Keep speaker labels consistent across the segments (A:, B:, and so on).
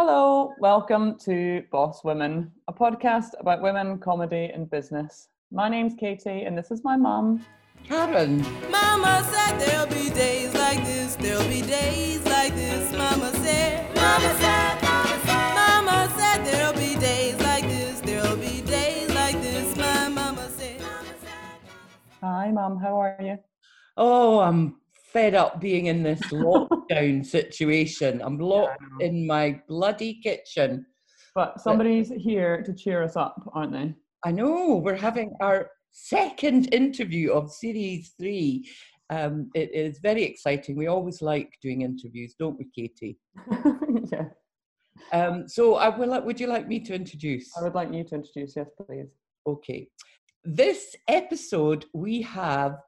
A: Hello, welcome to Boss Women, a podcast about women, comedy, and business. My name's Katie, and this is my mum.
B: Karen.
C: Mama said there'll be days like this, there'll be days like this. Mama said, Mama said, Mama said, Mama said there'll be days like this, there'll be days like this. My mama said.
A: Hi, mum. How are you?
B: Oh, I'm fed up being in this lockdown situation. I'm locked in my bloody kitchen.
A: But somebody's here to cheer us up, aren't they?
B: I know we're having our second interview of series three. Um, it is very exciting. We always like doing interviews, don't we, Katie?
A: yeah.
B: Um, so, I will. Would you like me to introduce?
A: I would like you to introduce, yes, please.
B: Okay. This episode, we have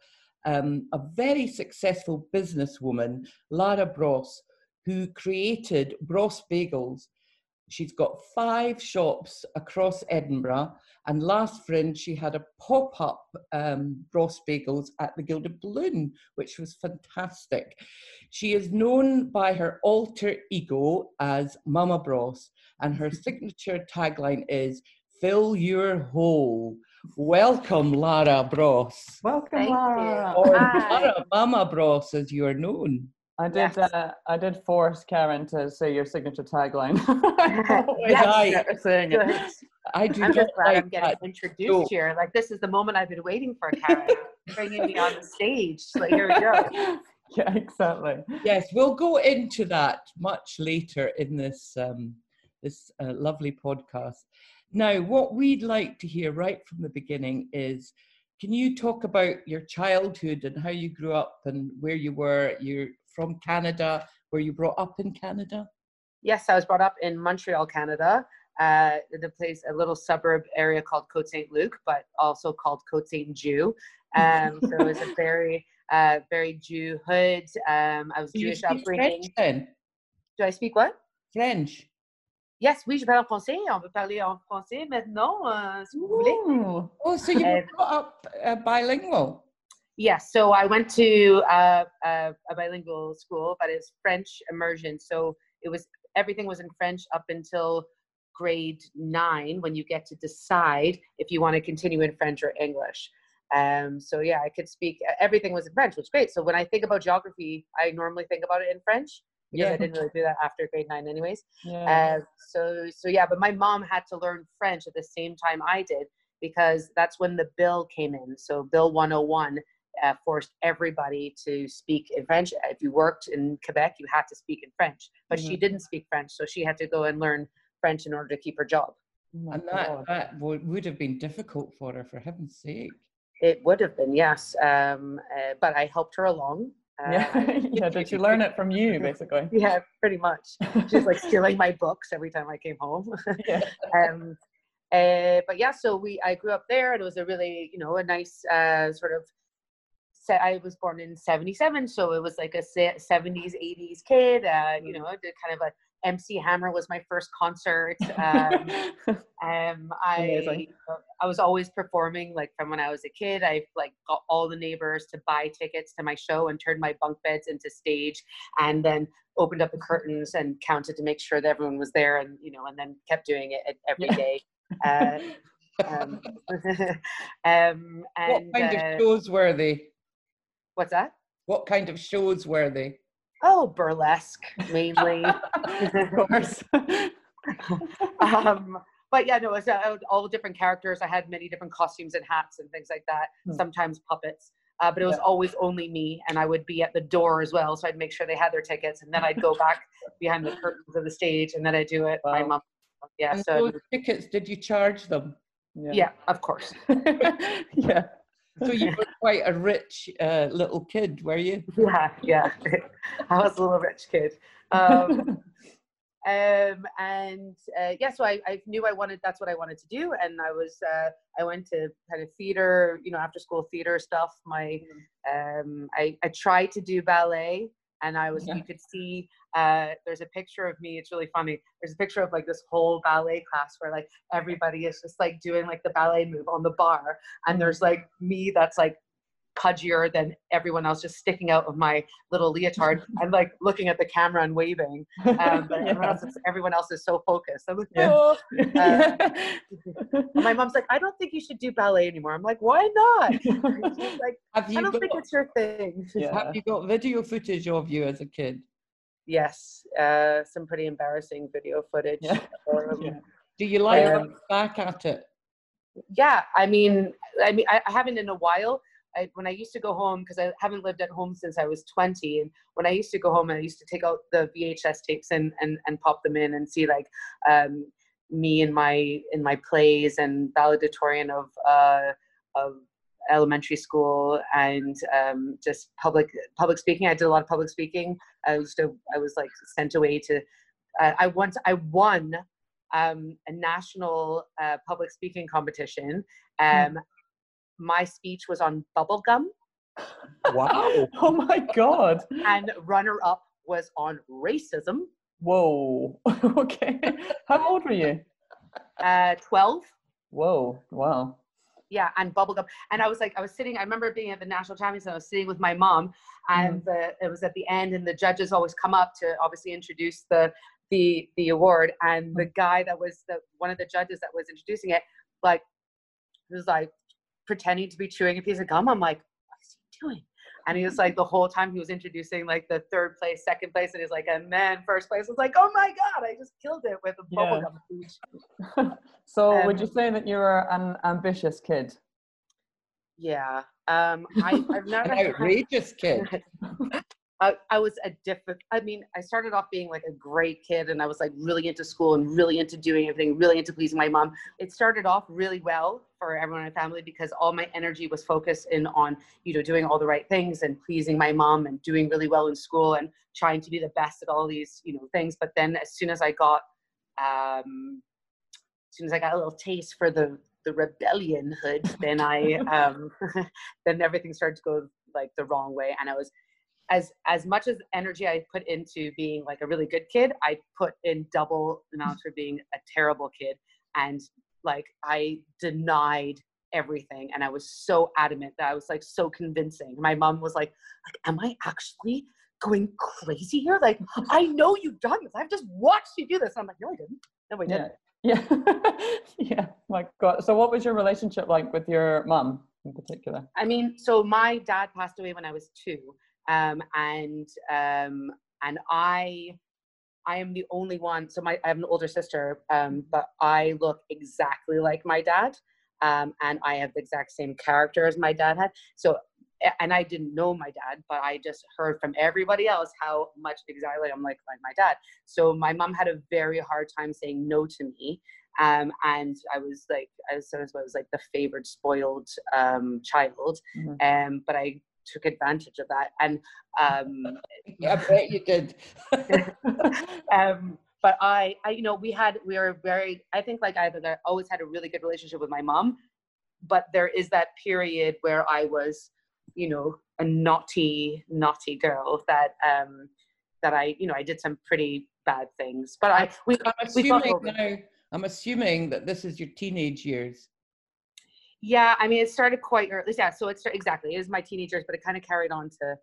B: um, a very successful businesswoman, Lara Bross, who created Bross Bagels. She's got five shops across Edinburgh, and last Fringe she had a pop up um, Bross Bagels at the Gilded Balloon, which was fantastic. She is known by her alter ego as Mama Bross, and her signature tagline is Fill Your Hole. Welcome, Lara Bross.
A: Welcome,
D: Thank you.
A: Lara.
B: Or
D: Hi.
B: Lara Mama Bross, as you are known.
A: I did.
D: Yes.
A: Uh, I did force Karen to say your signature tagline.
B: Yes.
A: Without her saying it.
B: I do
D: I'm just glad
B: like
D: I'm getting
B: that.
D: introduced
B: joke.
D: here. Like this is the moment I've been waiting for, Karen. Bringing me on the stage. So here we go.
A: yeah, exactly.
B: Yes, we'll go into that much later in this um, this uh, lovely podcast. Now, what we'd like to hear right from the beginning is, can you talk about your childhood and how you grew up and where you were? You're from Canada. Were you brought up in Canada?
D: Yes, I was brought up in Montreal, Canada. Uh, the place, a little suburb area called Côte Saint Luc, but also called Côte Saint Jew. Um, so it was a very, uh, very Jew hood. Um, I was Jewish upbringing.
B: French then?
D: Do I speak what?
B: French.
D: Yes, oui, je parle en français. On peut parler en français maintenant, euh, si vous voulez.
A: Ooh.
B: Oh, so you were
D: Uh,
B: brought up uh, bilingual.
D: Yes, so I went to uh, a, a bilingual school, but it's French immersion. So it was everything was in French up until grade nine, when you get to decide if you want to continue in French or English. Um, so yeah, I could speak. Everything was in French, which is great. So when I think about geography, I normally think about it in French because
B: Yeah.
D: I didn't really do that after grade nine, anyways.
A: Yeah.
D: Uh, so so yeah, but my mom had to learn French at the same time I did because that's when the bill came in. So Bill 101 uh, forced everybody to speak in French. If you worked in Quebec, you had to speak in French, but she
A: Mhm.
D: didn't speak French, so she had to go and learn French in order to keep her job.
A: Oh
B: And that,
A: God.
B: that would, would have been difficult for her, for heaven's sake.
D: It would have been yes, um, uh, but I helped her along. Uh,
A: yeah. Yeah. Did she learn it from you, basically?
D: yeah, pretty much. She's like stealing my books every time I came home.
A: yeah.
D: um, uh, but yeah, so we I grew up there, and it was a really you know a nice uh, sort of. se- I was born in '77, so it was like a '70s '80s kid. Uh, you know, I did kind of a MC Hammer was my first concert. Um, um, I I was always performing like from when I was a kid. I like got all the neighbors to buy tickets to my show and turned my bunk beds into stage, and then opened up the curtains and counted to make sure that everyone was there, and you know, and then kept doing it every day. Uh, um, um,
B: what kind
D: uh,
B: of shows were they?
D: what's that?
B: What kind of shows were they?
D: Oh, burlesque mainly.
A: of course.
D: um, but yeah, no, it was uh, all different characters. I had many different costumes and hats and things like that.
A: Hmm.
D: Sometimes puppets, uh, but it was
A: Yeah.
D: always only me, and I would be at the door as well. So I'd make sure they had their tickets, and then I'd go back behind the curtains of the stage, and then I'd do it. My
A: Wow.
D: mom, yeah.
B: and
D: So
B: tickets, did you charge them?
D: yeah, of course.
A: yeah.
B: So you were quite a rich uh, little kid, were you?
D: Yeah, yeah. I was a little rich kid. Um, um and uh, yeah so I, I knew i wanted that's what i wanted to do and i was uh i went to kind of theater you know after school theater stuff my um i i tried to do ballet and i was
A: Yeah.
D: you could see uh there's a picture of me it's really funny there's a picture of like this whole ballet class where like everybody is just like doing like the ballet move on the bar and there's like me that's like pudgier than everyone else, just sticking out of my little leotard. I'm like looking at the camera and waving, um, but everyone, else is, everyone else is so focused. I'm like,
A: Yeah.
D: "Oh."
A: Yeah.
D: And my mom's like, I don't think you should do ballet anymore. I'm like, why not? Like, I don't
B: got,
D: think it's your thing.
A: Yeah.
B: have you got video footage of you as a kid?
D: Yes, uh, some pretty embarrassing video footage.
A: Yeah.
D: Um,
A: Yeah.
B: Do you like
D: Um,
B: back at it?
D: yeah i mean i mean I haven't in a while I, when i used to go home because i haven't lived at home since i was 20 and when i used to go home i used to take out the vhs tapes and and, and pop them in and see like um, me in my in my plays and valedictorian of uh, of elementary school and um, just public public speaking. I did a lot of public speaking. I was to, i was like sent away to uh, i once i won um, a national uh, public speaking competition. Um, My speech was on bubblegum,
B: Wow.
A: oh my god.
D: and runner up was on racism.
A: Whoa. okay. How old were you?
D: Uh, 12.
A: Whoa. Wow.
D: Yeah, and bubblegum. And I was like, I was sitting, I remember being at the national champions, and I was sitting with my mom, and the, it was at the end, and the judges always come up to obviously introduce the the the award. And the guy that was the one of the judges that was introducing it, like, was like pretending to be chewing a piece of gum. I'm like, what is he doing? And he was like, the whole time he was introducing like the third place, second place, and he's like, and then first place. I was like, oh my god, I just killed it with a
A: Yeah.
D: bubblegum speech.
A: so would you say that you were an ambitious kid?
D: Yeah. Um, I, I've never.
B: An outrageous kid.
D: I, I was a different. I mean, I started off being like a great kid, and I was like really into school and really into doing everything, really into pleasing my mom. It started off really well for everyone in my family because all my energy was focused in on you know doing all the right things and pleasing my mom and doing really well in school and trying to be the best at all these you know things. But then as soon as I got, um, as soon as I got a little taste for the the rebellion hood, then I um, then everything started to go like the wrong way, and I was as as much as energy I put into being like a really good kid, I put in double amounts for being a terrible kid, and like I denied everything, and I was so adamant that I was like so convincing. My mom was like, like "Am I actually going crazy here? Like I know you've done this. I've just watched you do this." I'm like, "No, I didn't. No, I didn't."
A: Yeah. Yeah. yeah. My God. So what was your relationship like with your mom in particular?
D: I mean, so my dad passed away when I was two, um, and um, and I, I am the only one. So my I have an older sister, um, but I look exactly like my dad, um, and I have the exact same character as my dad had. So, and I didn't know my dad, but I just heard from everybody else how much exactly I'm like like my dad. So my mom had a very hard time saying no to me. Um, and I was like, I was, I was like the favored, spoiled um, child.
A: Mhm.
D: Um, but I took advantage of that. And um,
B: I bet you did.
D: um, but I, I, you know, we had, we were very, I think like I, always had a really good relationship with my mom, but there is that period where I was, you know, a naughty, naughty girl that, um, that I, you know, I did some pretty bad things, but I, we,
B: I'm assuming
D: it.
B: now. I'm assuming that this is your teenage years.
D: Yeah, I mean, it started quite early. Yeah, so it's exactly it is my teenagers, but it kind of carried on to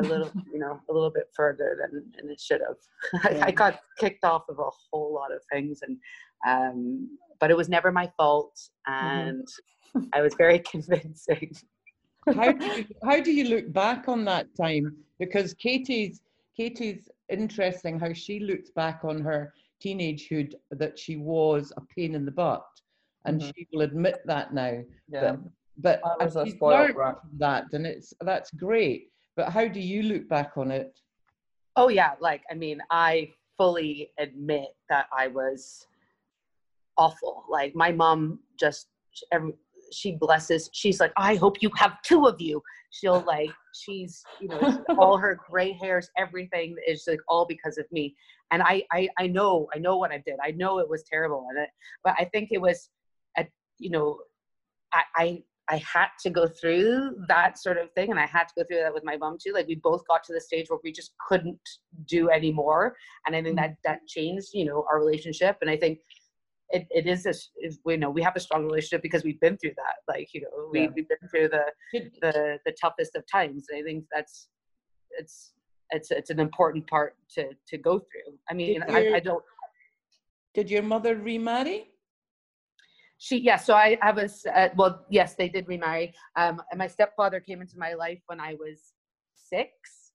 D: a little, you know, a little bit further than, than it should have. I,
A: Yeah.
D: I got kicked off of a whole lot of things, and um, but it was never my fault, and I was very convincing.
B: How do you, how do you look back on that time? Because Katie's Katie's interesting how she looks back on her teenagehood that she was a pain in the butt, and
A: Mhm.
B: she will admit that now.
A: Yeah.
B: But
A: I was a
B: she's learned
A: brat.
B: from that, and it's that's great. But how do you look back on it?
D: Oh yeah, like I mean, I fully admit that I was awful. Like my mom just every she blesses. She's like, I hope you have two of you. She'll like, she's you know, all her gray hairs, everything is like all because of me. And I, I, I know, I know what I did. I know it was terrible, and it, but I think it was, you know, I, I I had to go through that sort of thing, and I had to go through that with my mom too. Like we both got to the stage where we just couldn't do anymore, and I think mm-hmm. that that changed, you know, our relationship. And I think it, it is this is we know we have a strong relationship because we've been through that like you know we,
B: Yeah.
D: we've been through the the the toughest of times i think that's it's it's it's an important part to to go through i mean I, I don't
B: did your mother remarry?
D: She yeah so i have a uh, well yes they did remarry. Um and my stepfather came into my life when i was six.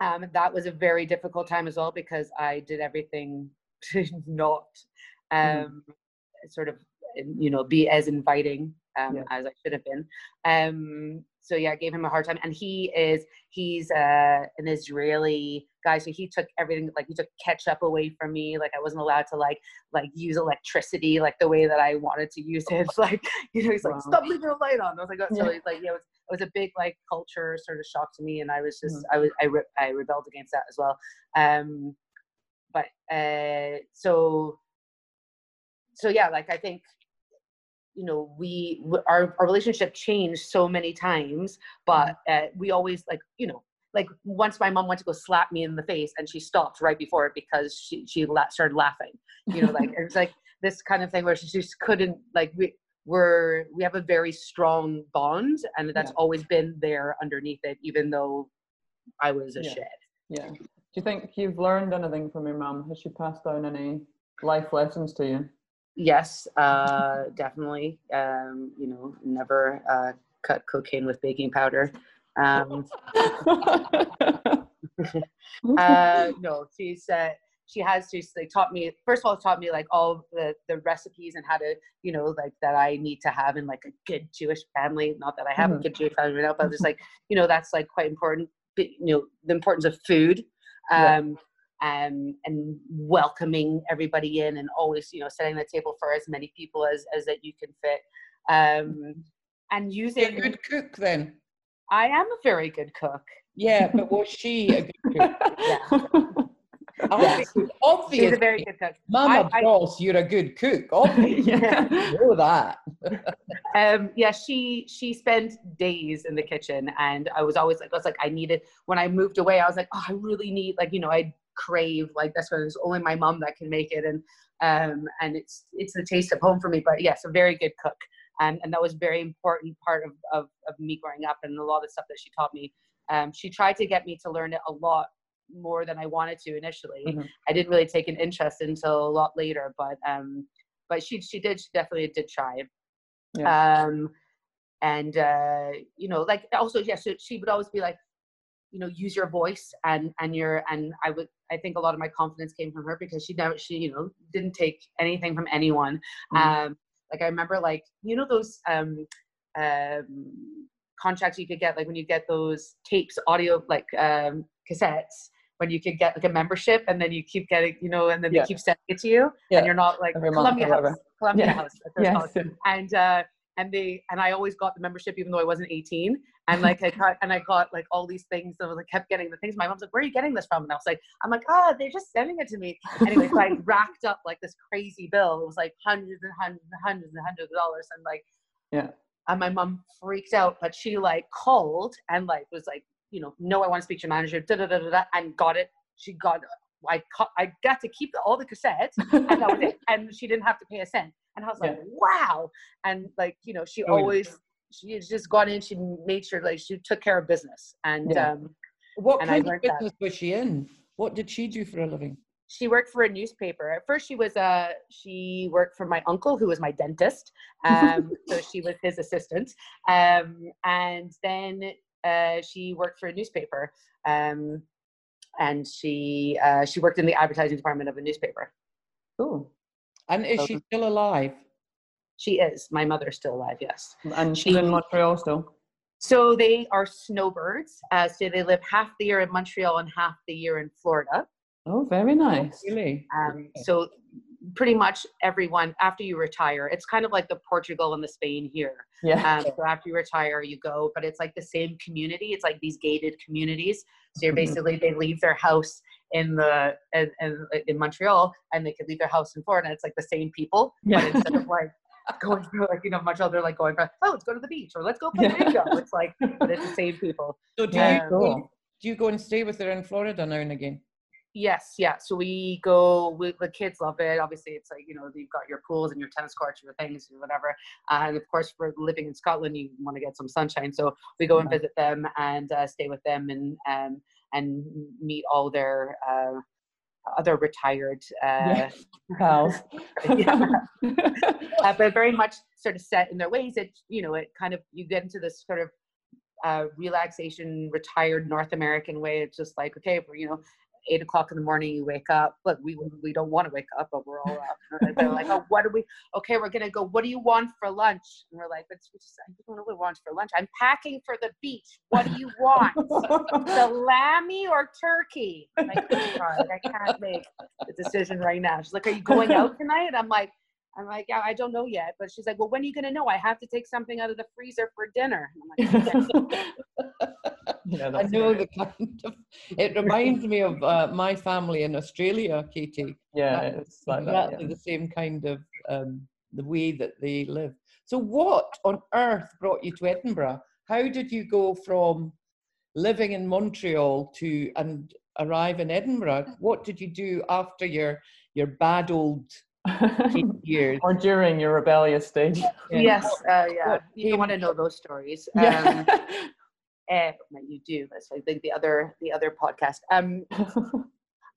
D: Um that was a very difficult time as well because i did everything to not um sort of you know be as inviting um
A: Yeah.
D: as i should have been um so yeah i gave him a hard time and he is he's uh an israeli guy so he took everything like he took ketchup away from me like i wasn't allowed to like like use electricity like the way that I wanted to use it. Like, you know, he's like, stop leaving the light on. I was like, oh, so
A: Yeah.
D: like, yeah, it was, it was a big like culture sort of shock to me, and I was just,
A: Mhm.
D: I was, I, re- I rebelled against that as well. Um, but uh, so, so yeah, like I think, you know, we our our relationship changed so many times, but uh, we always like, you know. Like once my mom went to go slap me in the face and she stopped right before it because she she la- started laughing you know like it's like this kind of thing where she just couldn't like we we're we have a very strong bond and that's
A: Yeah.
D: always been there underneath it even though i was a
A: Yeah.
D: shed
A: Yeah. Do you think you've learned anything from your mom Has she passed down any life lessons to you?
D: Yes uh definitely um you know never uh cut cocaine with baking powder um uh no she's uh she has just like taught me first of all taught me like all the the recipes and how to you know like that i need to have in like a good jewish family not that i have a
A: Mhm.
D: good jewish family right now but just like you know that's like quite important but, you know the importance of food
A: Yeah.
D: Um and welcoming everybody in and always you know setting the table for as many people as as that you can fit um and
B: You're a
D: using
B: good cook then.
D: i am a very good cook
B: Yeah, but was she a good cook?
D: Yeah.
B: Obviously,
D: she's a very good cook
B: Mama
D: I- I-
B: you're a good cook. Obviously,
A: yeah.
B: you know that.
D: um yeah she she spent days in the kitchen and i was always like i was like i needed when i moved away i was like oh i really need like you know i crave like that's when it's only my mom that can make it and um and it's it's the taste of home for me but yes a very good cook and and that was a very important part of of, of me growing up and a lot of stuff that she taught me. Um she tried to get me to learn it a lot more than i wanted to initially.
A: Mhm.
D: i didn't really take an interest until a lot later but um but she she did she definitely did try. Um and uh you know like also yeah so she would always be like you know use your voice and and your and i would i think a lot of my confidence came from her because she never she you know didn't take anything from anyone
A: Mhm.
D: um like i remember like you know those um um contracts you could get like when you get those tapes audio like um cassettes when you could get like a membership and then you keep getting you know and then
A: Yeah.
D: they keep sending it to you
A: Yeah,
D: and you're not like
A: every month
D: columbia house columbia
A: Yeah.
D: house that's what it's
A: Yes.
D: and uh and they and I always got the membership even though I wasn't 18 and like I got and I got like all these things and I was like kept getting the things. My mom's like where are you getting this from? And I was like I'm like ah they're just sending it to me. Anyway so I racked up like this crazy bill. It was like hundreds and hundreds and hundreds and hundreds of dollars. And like
A: Yeah.
D: and my mom freaked out but she like called and like was like you know no I want to speak to your manager da da da da, da and got it. She got I I got to keep all the cassettes and that was it. And she didn't have to pay a cent. And I was like,
A: Yeah.
D: wow. And like, you know, she
B: Oh, yeah.
D: always she had just gone in, she made sure like she took care of business. And
A: Yeah.
D: um
B: What
D: And
B: kind of
D: learned that.
B: business was she in? What did she do for a living?
D: she worked for a newspaper. At first she was uh she worked for my uncle who was my dentist. Um so she was his assistant. Um and then uh she worked for a newspaper. Um and she uh she worked in the advertising department of a newspaper.
A: Cool.
B: And is she still alive?
D: She is. My mother's still alive, yes.
A: And she's in Montreal still.
D: So they are snowbirds. Uh, so they live half the year in Montreal and half the year in Florida.
A: Oh, very nice.
B: Really?
D: Um, so pretty much everyone after you retire, it's kind of like the Portugal and the Spain here.
A: Yeah.
D: Um, so after you retire, you go, but it's like the same community. It's like these gated communities. So you're
A: Mhm.
D: basically they leave their house in the in, in, in Montreal and they could leave their house in Florida. It's like the same people,
A: Yeah.
D: but instead of like going through like you know Montreal, they're like going for oh let's go to the beach or let's go play
A: Yeah.
D: bingo. It's like but it's the same people.
B: So do you go, do you go and stay with her in Florida now and again?
D: Yes, yeah. So we go. We, the kids love it. Obviously, it's like you know you've got your pools and your tennis courts, your things, and whatever. And of course, we're living in Scotland, you want to get some sunshine. So we go and visit them and uh, stay with them and um, and meet all their uh, other retired. Uh,
A: Yeah. Pals.
D: Yeah. uh, but very much sort of set in their ways. It you know it kind of you get into this sort of uh, relaxation, retired North American way. It's just like okay, you know, eight o'clock in the morning you wake up. but we we don't want to wake up, but we're all up. And They're like, oh, what do we? Okay, we're gonna go. What do you want for lunch? And we're like, it's we just I don't know what we want for lunch. I'm packing for the beach. What do you want? The Salami or turkey? Like, oh, God, I can't make the decision right now. She's like, Are you going out tonight? I'm like, I'm like, yeah, I don't know yet. But she's like, Well, when are you gonna know? I have to take something out of the freezer for dinner. And I'm like, "Okay."
A: yeah,
B: I know the kind of. It reminds me of uh, my family in Australia, Katie.
A: Yeah,
B: that-
A: it's like that.
B: exactly
A: Yeah.
B: the same kind of um, the way that they live. So, what on earth brought you to Edinburgh? How did you go from living in Montreal to and arrive in Edinburgh? What did you do after your your bad old years?
A: or during your rebellious stage.
B: Yeah.
D: Yes, uh, yeah. You don't want to know those stories.
A: Yeah.
D: Well, you do. That's I think the other the other podcast. Um,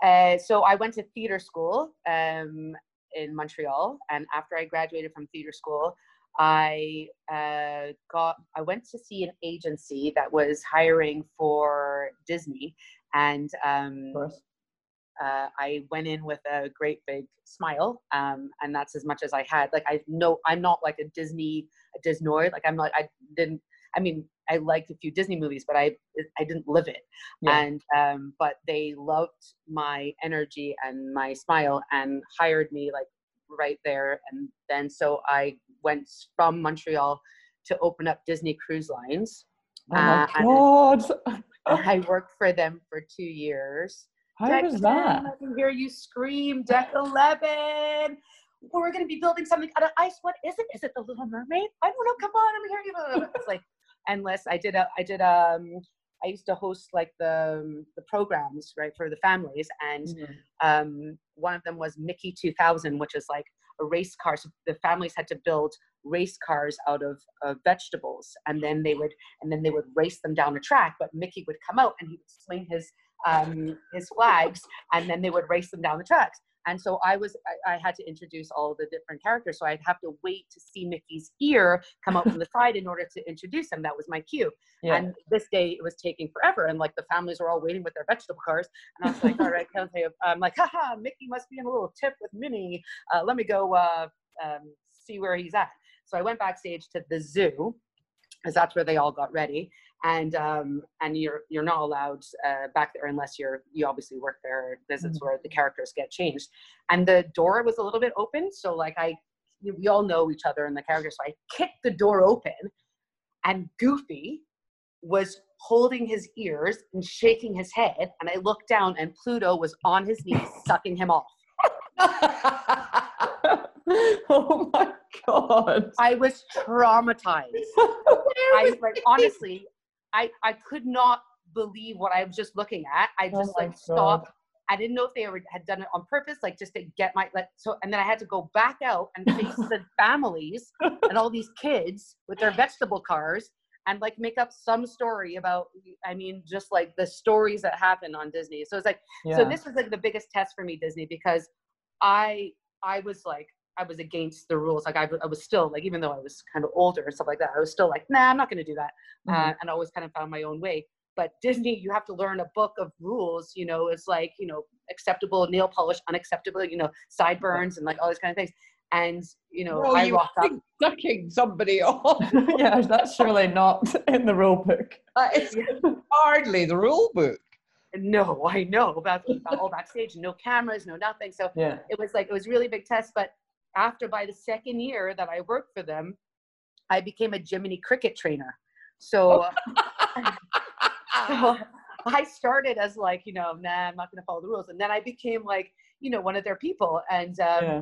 D: Uh, so I went to theater school um, in Montreal, and after I graduated from theater school, I uh, got I went to see an agency that was hiring for Disney, and um,
A: of course.
D: uh, I went in with a great big smile, um, and that's as much as I had. Like I know I'm not like a Disney a Disnoid. Like I'm not. I didn't. I mean, I liked a few Disney movies, but I I didn't live it
A: Yeah.
D: and um, but they loved my energy and my smile and hired me like right there and then so i went from montreal to open up disney cruise lines
A: oh my
D: uh,
A: god.
D: i worked for them for two years
A: How
D: Deck
A: was
D: 10,
A: that?
D: I can hear you scream, Deck 11. We're going to be building something out of ice. What is it? Is it the Little Mermaid? I don't know. Come on, I'm here. You It's like endless. I did a, I did um, I used to host like the um, the programs right for the families, and
A: Mhm.
D: um, one of them was Mickey 2000, which is like a race car. So the families had to build race cars out of uh, vegetables, and then they would and then they would race them down a track. But Mickey would come out and he would swing his um, his flags, and then they would race them down the tracks. And so I was I, I had to introduce all the different characters. So I'd have to wait to see Mickey's ear come out from the side in order to introduce him. That was my cue.
A: Yeah.
D: And this day it was taking forever, and like the families were all waiting with their vegetable cars. And I was like, all right, I'm like, haha, Mickey must be in a little tip with Minnie. Uh, let me go uh, um, see where he's at. So I went backstage to the zoo, because that's where they all got ready. And um, and you're you're not allowed uh, back there unless you're you obviously work there. Visits
A: Mhm.
D: where the characters get changed, and the door was a little bit open. So like I, we all know each other and the characters. So I kicked the door open, and Goofy was holding his ears and shaking his head. And I looked down, and Pluto was on his knees sucking him off.
A: oh my god.
D: I was traumatized. I was like honestly, I I could not believe what I was just looking at. I
A: Oh
D: just
A: my
D: like stopped. I didn't know if they were, had done it on purpose, like just to get my like so. And then I had to go back out and face the families and all these kids with their vegetable cars and like make up some story about. I mean, just like the stories that happen on Disney. So it's like
A: Yeah.
D: so this was like the biggest test for me disney because i i was like i was against the rules like I, w- I was still like even though i was kind of older and stuff like that i was still like nah i'm not going to do that
A: Mhm.
D: uh, and i always kind of found my own way but disney you have to learn a book of rules you know it's like you know acceptable nail polish unacceptable you know sideburns and like all these kind of things and you know
B: well,
D: i
B: you
D: rocked up
B: think sucking somebody off.
A: yeah, that's surely not in the rule book.
B: That is hardly the rule book.
D: no i know about, about all backstage no cameras no nothing so
A: Yeah.
D: it was like it was really big test but after by the second year that i worked for them i became a jiminy cricket trainer. So, so i started as like you know nah i'm not going to follow the rules. And then i became like you know one of their people. And um,
A: yeah.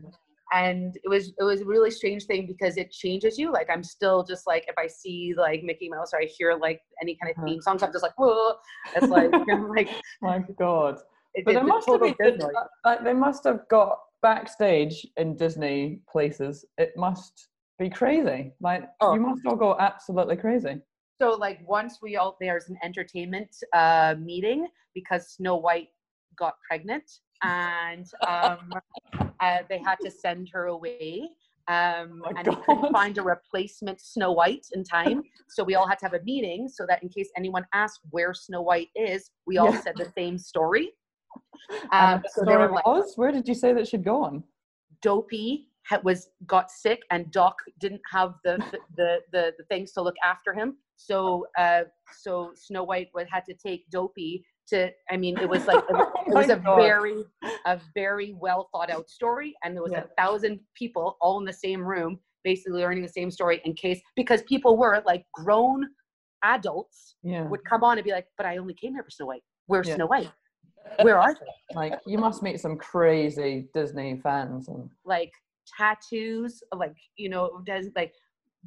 D: and it was it was a really strange thing because it changes you. Like i'm still just like if i see like mickey mouse or i hear like any kind of
A: Uh-huh.
D: theme songs i'm just like whoa. It's like i'm like
A: My god.
D: It-
A: But
D: it's
A: there must have been like they must have got backstage in Disney places. It must be crazy. Like
D: Oh.
A: you must all go absolutely crazy.
D: So like once we all there's an entertainment uh, meeting because Snow White got pregnant and um, uh, they had to send her away. Um,
A: Oh
D: and they couldn't find a replacement Snow White in time, so we all had to have a meeting so that in case anyone asked where Snow White is, we all
A: Yeah.
D: said the same story. Um, so they were like,
A: was, where did you say that she'd gone?
D: Dopey was got sick and Doc didn't have the the, the, the, the things to look after him. So uh, so Snow White was, had to take Dopey to. I mean, it was like it was,
A: Oh
D: it was a
A: God.
D: very a very well thought out story, and there was
A: Yeah.
D: a thousand people all in the same room, basically learning the same story in case because people were like grown adults
A: Yeah.
D: would come on and be like, "But I only came here for Snow White. Where's
A: Yeah.
D: Snow White? Where are they?"
A: Like you must meet some crazy Disney fans and
D: like tattoos, like you know, does like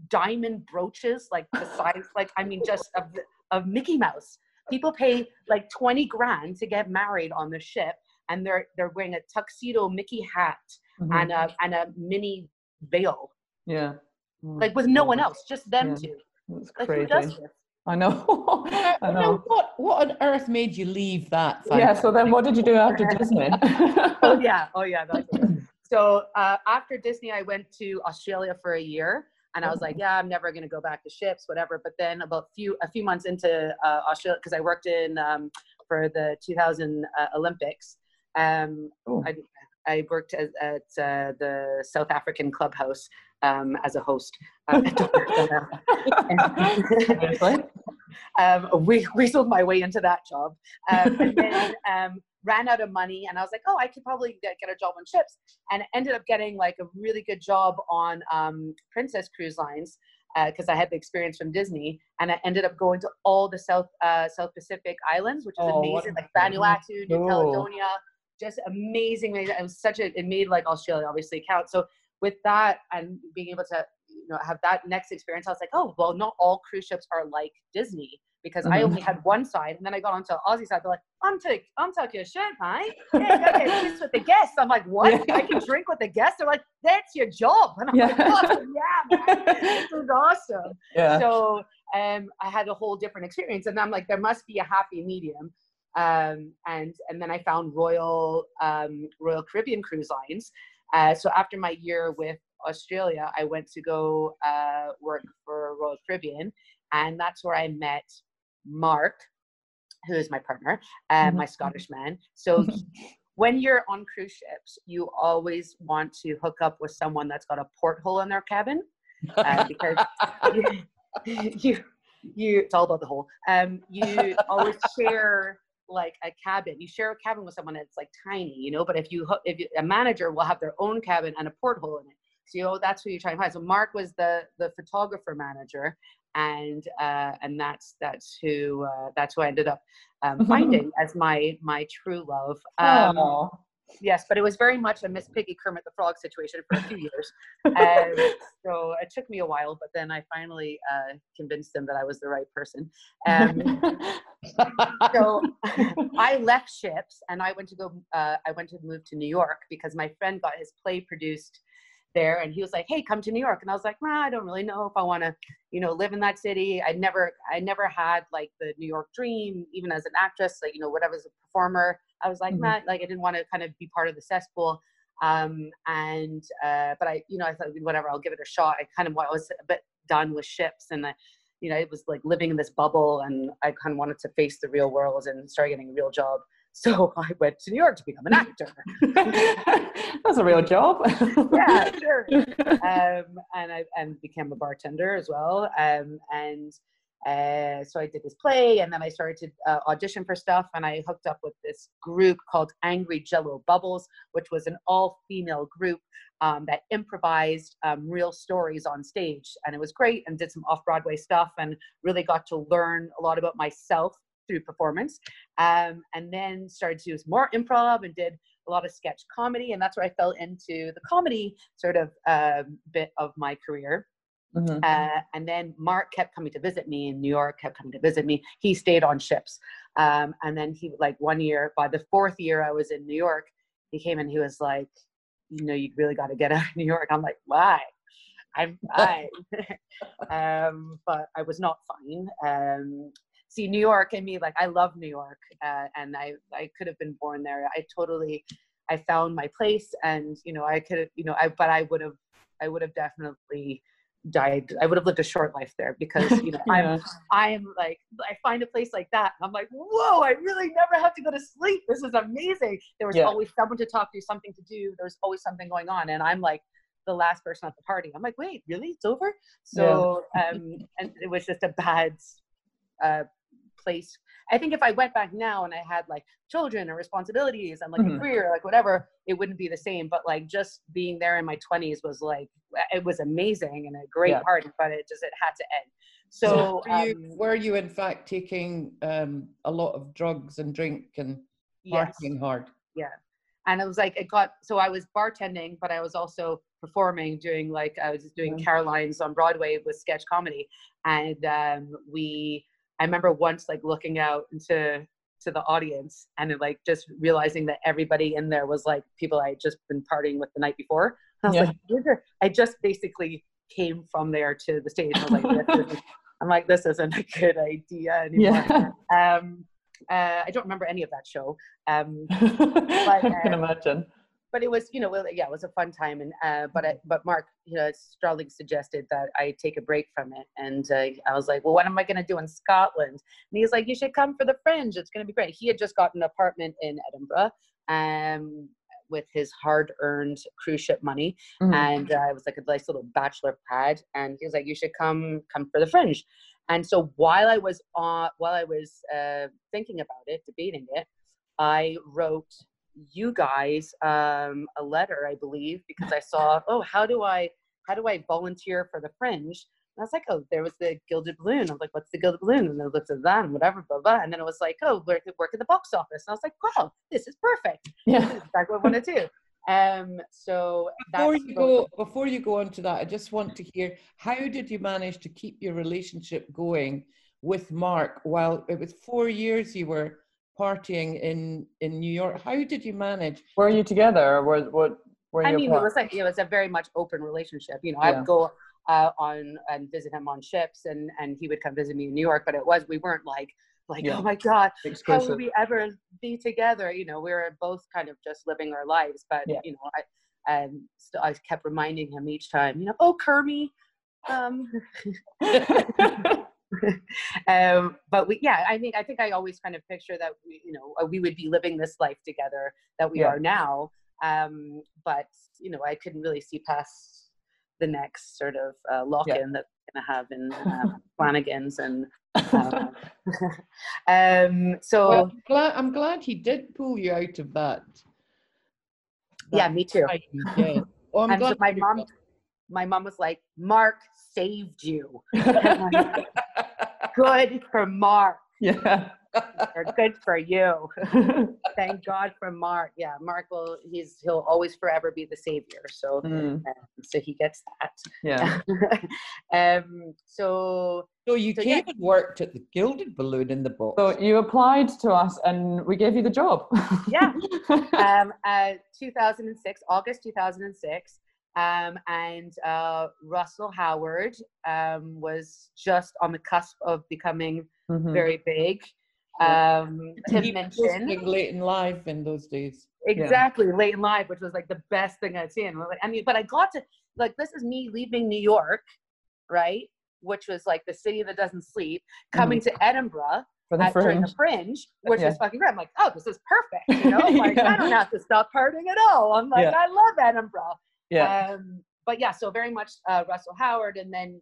D: diamond brooches, like the size, like I mean, just of of Mickey Mouse. People pay like twenty grand to get married on the ship, and they're they're wearing a tuxedo Mickey hat
A: Mhm.
D: and a and a mini veil,
A: yeah.
D: Like with no one else, just them
A: Yeah.
D: two.
A: That's
D: Like who
A: crazy. I know. I
B: Now,
A: know.
B: what what on earth made you leave that?
A: Yeah, so then what did you do after Disney?
D: oh yeah, oh yeah. That's so uh, after Disney, I went to Australia for a year, and I was like, yeah, I'm never gonna go back to ships, whatever. But then about few a few months into uh, Australia, because I worked in um, for the 2000 uh, Olympics. Um, I, I worked as, at uh, the South African clubhouse um, as a host. Uh, um, we weaseled my way into that job, um, and then um, ran out of money. And I was like, oh, I could probably get, get a job on ships, and ended up getting like a really good job on um, Princess Cruise Lines because I had the experience from Disney, and I ended up going to all the South uh, South Pacific islands, which is
A: Oh,
D: amazing, like. Vanuatu, New. Caledonia, just amazing. amazing. It was such a it made like Australia obviously count. So with that and being able to you know have that next experience, I was like, oh well, not all cruise ships are like Disney because I
A: Mhm.
D: only had one side, and then I got onto Aussie side. They're like, I'm take I'm taking a shit, mate. Yeah, get loose with the guests. I'm like, what?
A: Yeah.
D: I can drink with the guests. They're like, that's your job. And I'm like,
A: Yeah.
D: oh, yeah, man. This is awesome.
A: yeah.
D: So um, I had a whole different experience, and I'm like, there must be a happy medium. Um, and and then I found Royal um, Royal Caribbean Cruise Lines. Uh, so after my year with Australia, I went to go uh, work for Royal Caribbean, and that's where I met Mark, who is my partner, uh,
A: Mhm.
D: my Scottish man. So when you're on cruise ships, you always want to hook up with someone that's got a porthole in their cabin uh, because you, you, you, it's all about the hole. Um, you always share like a cabin. You share a cabin with someone that's like tiny, you know. But if you, if you, a manager will have their own cabin and a porthole in it, so you know that's who you're trying to find. So Mark was the the photographer manager, and uh, and that's that's who uh, that's who I ended up um, finding as my my true love. Um,
A: Aw.
D: Yes, but it was very much a Miss Piggy Kermit the Frog situation for a few years. Um, so it took me a while, but then I finally uh, convinced them that I was the right person. Um, so I left ships and I went to go. Uh, I went to move to New York because my friend got his play produced there, and he was like, "Hey, come to New York." And I was like, "Nah, I don't really know if I want to, you know, live in that city." I never, I never had like the New York dream, even as an actress, like you know, whatever as a performer. I was like, nah, like I didn't want to kind of be part of the cesspool. Um, and uh, but I, you know, I thought whatever, I'll give it a shot. I kind of I was a bit done with ships, and I, you know, it was like living in this bubble, and I kind of wanted to face the real world and start getting a real job. So I went to New York to become an actor.
A: That's a real job.
D: yeah, sure. Um, and I and became a bartender as well. Um, and uh, so I did this play, and then I started to uh, audition for stuff, and I hooked up with this group called Angry Jello Bubbles, which was an all-female group um, that improvised um, real stories on stage, and it was great. And did some off-Broadway stuff, and really got to learn a lot about myself through performance. Um, and then started to do more improv and did a lot of sketch comedy, and that's where I fell into the comedy sort of um bit of my career.
A: Mhm.
D: Uh, and then Mark kept coming to visit me in New York, kept coming to visit me. He stayed on ships. Um, and then he like one year, by the fourth year I was in New York, he came and he was like, you know, you really got to get out of New York. I'm like, why? I'm fine. um, but I was not fine. Um, see, New York and me, like I love New York, uh, and I I could have been born there. I totally, I found my place, and you know, I could have, you know, I but I would have, I would have definitely died i would have lived a short life there because you know
A: Yeah.
D: i'm i'm like i find a place like that and i'm like whoa i really never have to go to sleep. This is amazing. There was
A: Yeah.
D: always someone to talk to something to do. There was always something going on and i'm like the last person at the party. I'm like wait really? It's over? So um and it was just a bad uh place i think if i went back now and i had like children or responsibilities and like
A: Mhm.
D: a career like whatever it wouldn't be the same but like just being there in my 20s was like it was amazing and a great
A: Yeah.
D: party but it just it had to end
B: So
D: so
B: were, you,
D: um,
B: were you in fact taking um, a lot of drugs and drink and
D: yes
B: partying hard?
D: and it was like it got so i was bartending but i was also performing doing like i was doing
A: Yeah.
D: caroline's on broadway with sketch comedy and um we i remember once like looking out into to the audience and like just realizing that everybody in there was like people i had just been partying with the night before i was
A: Yeah.
D: like "These are-" i just basically came from there to the stage I was like, this I'm like this isn't a good idea anymore
A: Yeah.
D: um uh, i don't remember any of that show um
A: I can
D: uh,
A: imagine.
D: But it was you know well, yeah it was a fun time and uh but I, but mark you know Starling suggested that i take a break from it and uh, i was like well what am i going to do in scotland? And he's like you should come for the fringe it's going to be great. He had just got an apartment in edinburgh um with his hard-earned cruise ship money
A: Mhm.
D: and uh, it was like a nice little bachelor pad and he was like you should come come for the fringe. And so while i was on while i was uh, thinking about it debating it i wrote you guys um, a letter i believe because i saw oh how do i how do i volunteer for the fringe and I was like, oh, there was the Gilded Balloon. I was like, what's the Gilded Balloon? And I looked at that and whatever, blah, blah. And then it was like, oh, work, work at the box office. And I was like, wow, this is perfect. This
A: yeah.
D: is exactly what I want to do. Um, so
B: Before
D: that's
B: you go, before you go on to that, I just want to hear how did you manage to keep your relationship going with Mark while it was four years you were partying in in New York? How did you manage?
A: Were you together or were, what, were you
D: I mean, it was like it was a very much open relationship. You know, I would go uh, on and visit him on ships, and and he would come visit me in New York. But it was we weren't like like
A: Yeah.
D: oh my god, how
A: exclusive?
D: would we ever be together? You know, we were both kind of just living our lives. But
A: Yeah.
D: you know, I and so I kept reminding him each time. You know, oh Kermie. Um, um, but we, yeah, I think I think I always kind of picture that we, you know, uh, we would be living this life together that we
A: Yeah.
D: are now. Um, but you know, I couldn't really see past the next sort of uh, lock-in that we're gonna have in uh, Flanagan's and. Uh, um, so
B: Well, I'm glad, I'm glad he did pull you out of that.
D: yeah, me too.
B: Yeah. I'm
D: And so my mom, my mom was like, "Mark saved you. Good for Mark.
A: yeah.
D: Or good for you. Thank God for Mark. Yeah, Mark will. He's he'll always forever be the savior. So
A: Mm,
D: um, so he gets that. yeah. um. So
B: So you
D: So,
B: came
D: yeah.
B: and worked at the Gilded Balloon in the box.
A: So you applied to us and we gave you the job.
D: Yeah. um. Uh. 2006, August 2006. Um, and uh, Russell Howard um, was just on the cusp of becoming
A: Mhm.
D: very big.
A: Yeah.
D: Um, Tim
B: was
D: mentioned
B: hosting Late 'n' Live in those days.
D: exactly Late 'n' Live, which was like the best thing I'd seen. I mean, but I got to like this is me leaving New York, right? Which was like the city that doesn't sleep, coming to Edinburgh
A: For the
D: at, during
A: fringe.
D: the fringe, which
A: Yeah.
D: is fucking great. I'm like, oh, this is perfect. You know, like I don't have to stop partying at all. I'm like,
A: Yeah.
D: I love Edinburgh.
A: Yeah.
D: Um, but yeah, so very much uh, Russell Howard, and then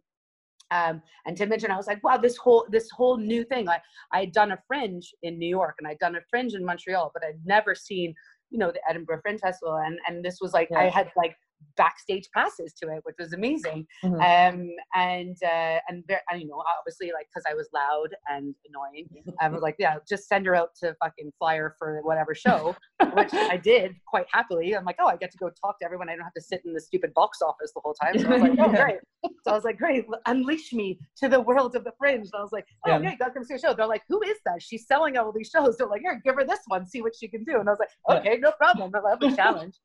D: um, and Tim Minchin. I was like, wow, this whole this whole new thing. I I had done a fringe in New York, and I'd done a fringe in Montreal, but I'd never seen you know the Edinburgh Fringe Festival, and and this was like I had like backstage passes to it, which was amazing.
A: Mhm.
D: Um, and uh, and, and you know, obviously, like because I was loud and annoying, I was like, yeah, just send her out to fucking flyer for whatever show, which I did quite happily. I'm like, oh, I get to go talk to everyone. I don't have to sit in the stupid box office the whole time. So I was like, oh, great. So I was like, great, unleash me to the world of the fringe. And I was like, oh,
A: Yeah.
D: yeah, you gotta come see a show. They're like, who is that? She's selling all these shows. They're like, here, give her this one, see what she can do. And I was like, okay, no problem. I love the challenge.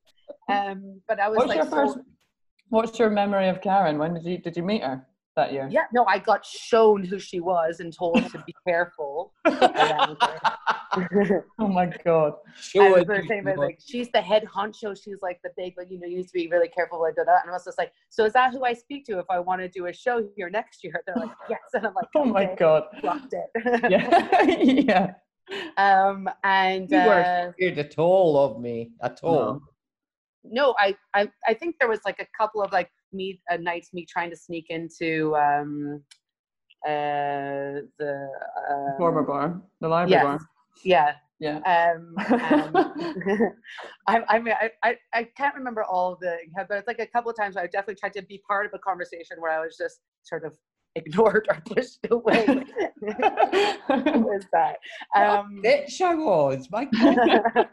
D: Um, but I was
A: What's
D: like,
A: your
D: so-
A: first? What's your memory of Karen? When did you did you meet her that year?
D: yeah, no, I got shown who she was and told to be careful.
A: Oh my god.
B: Show
D: I was
B: it
D: gonna
B: to
D: say, but like, she's the head honcho. She's like the big, like, you know, you need to be really careful. Like, da, da. And I was just like, so is that who I speak to if I want to do a show here next year? They're like, yes. And I'm like,
A: Oh my
D: okay,
A: god.
D: dropped it.
A: Yeah. yeah.
D: um, and
B: you
D: uh,
B: weren't scared at all of me at all.
D: no, I, I, I think there was like a couple of like me uh, nights me trying to sneak into um, uh, the um,
A: Former bar, the library
D: yes.
A: bar.
D: Yeah.
A: Yeah.
D: Um, um, I, I mean, I, I, I can't remember all of the, but it's like a couple of times where I definitely tried to be part of a conversation where I was just sort of ignored or pushed away. Who was that? Um,
B: Bitch, I was. My God.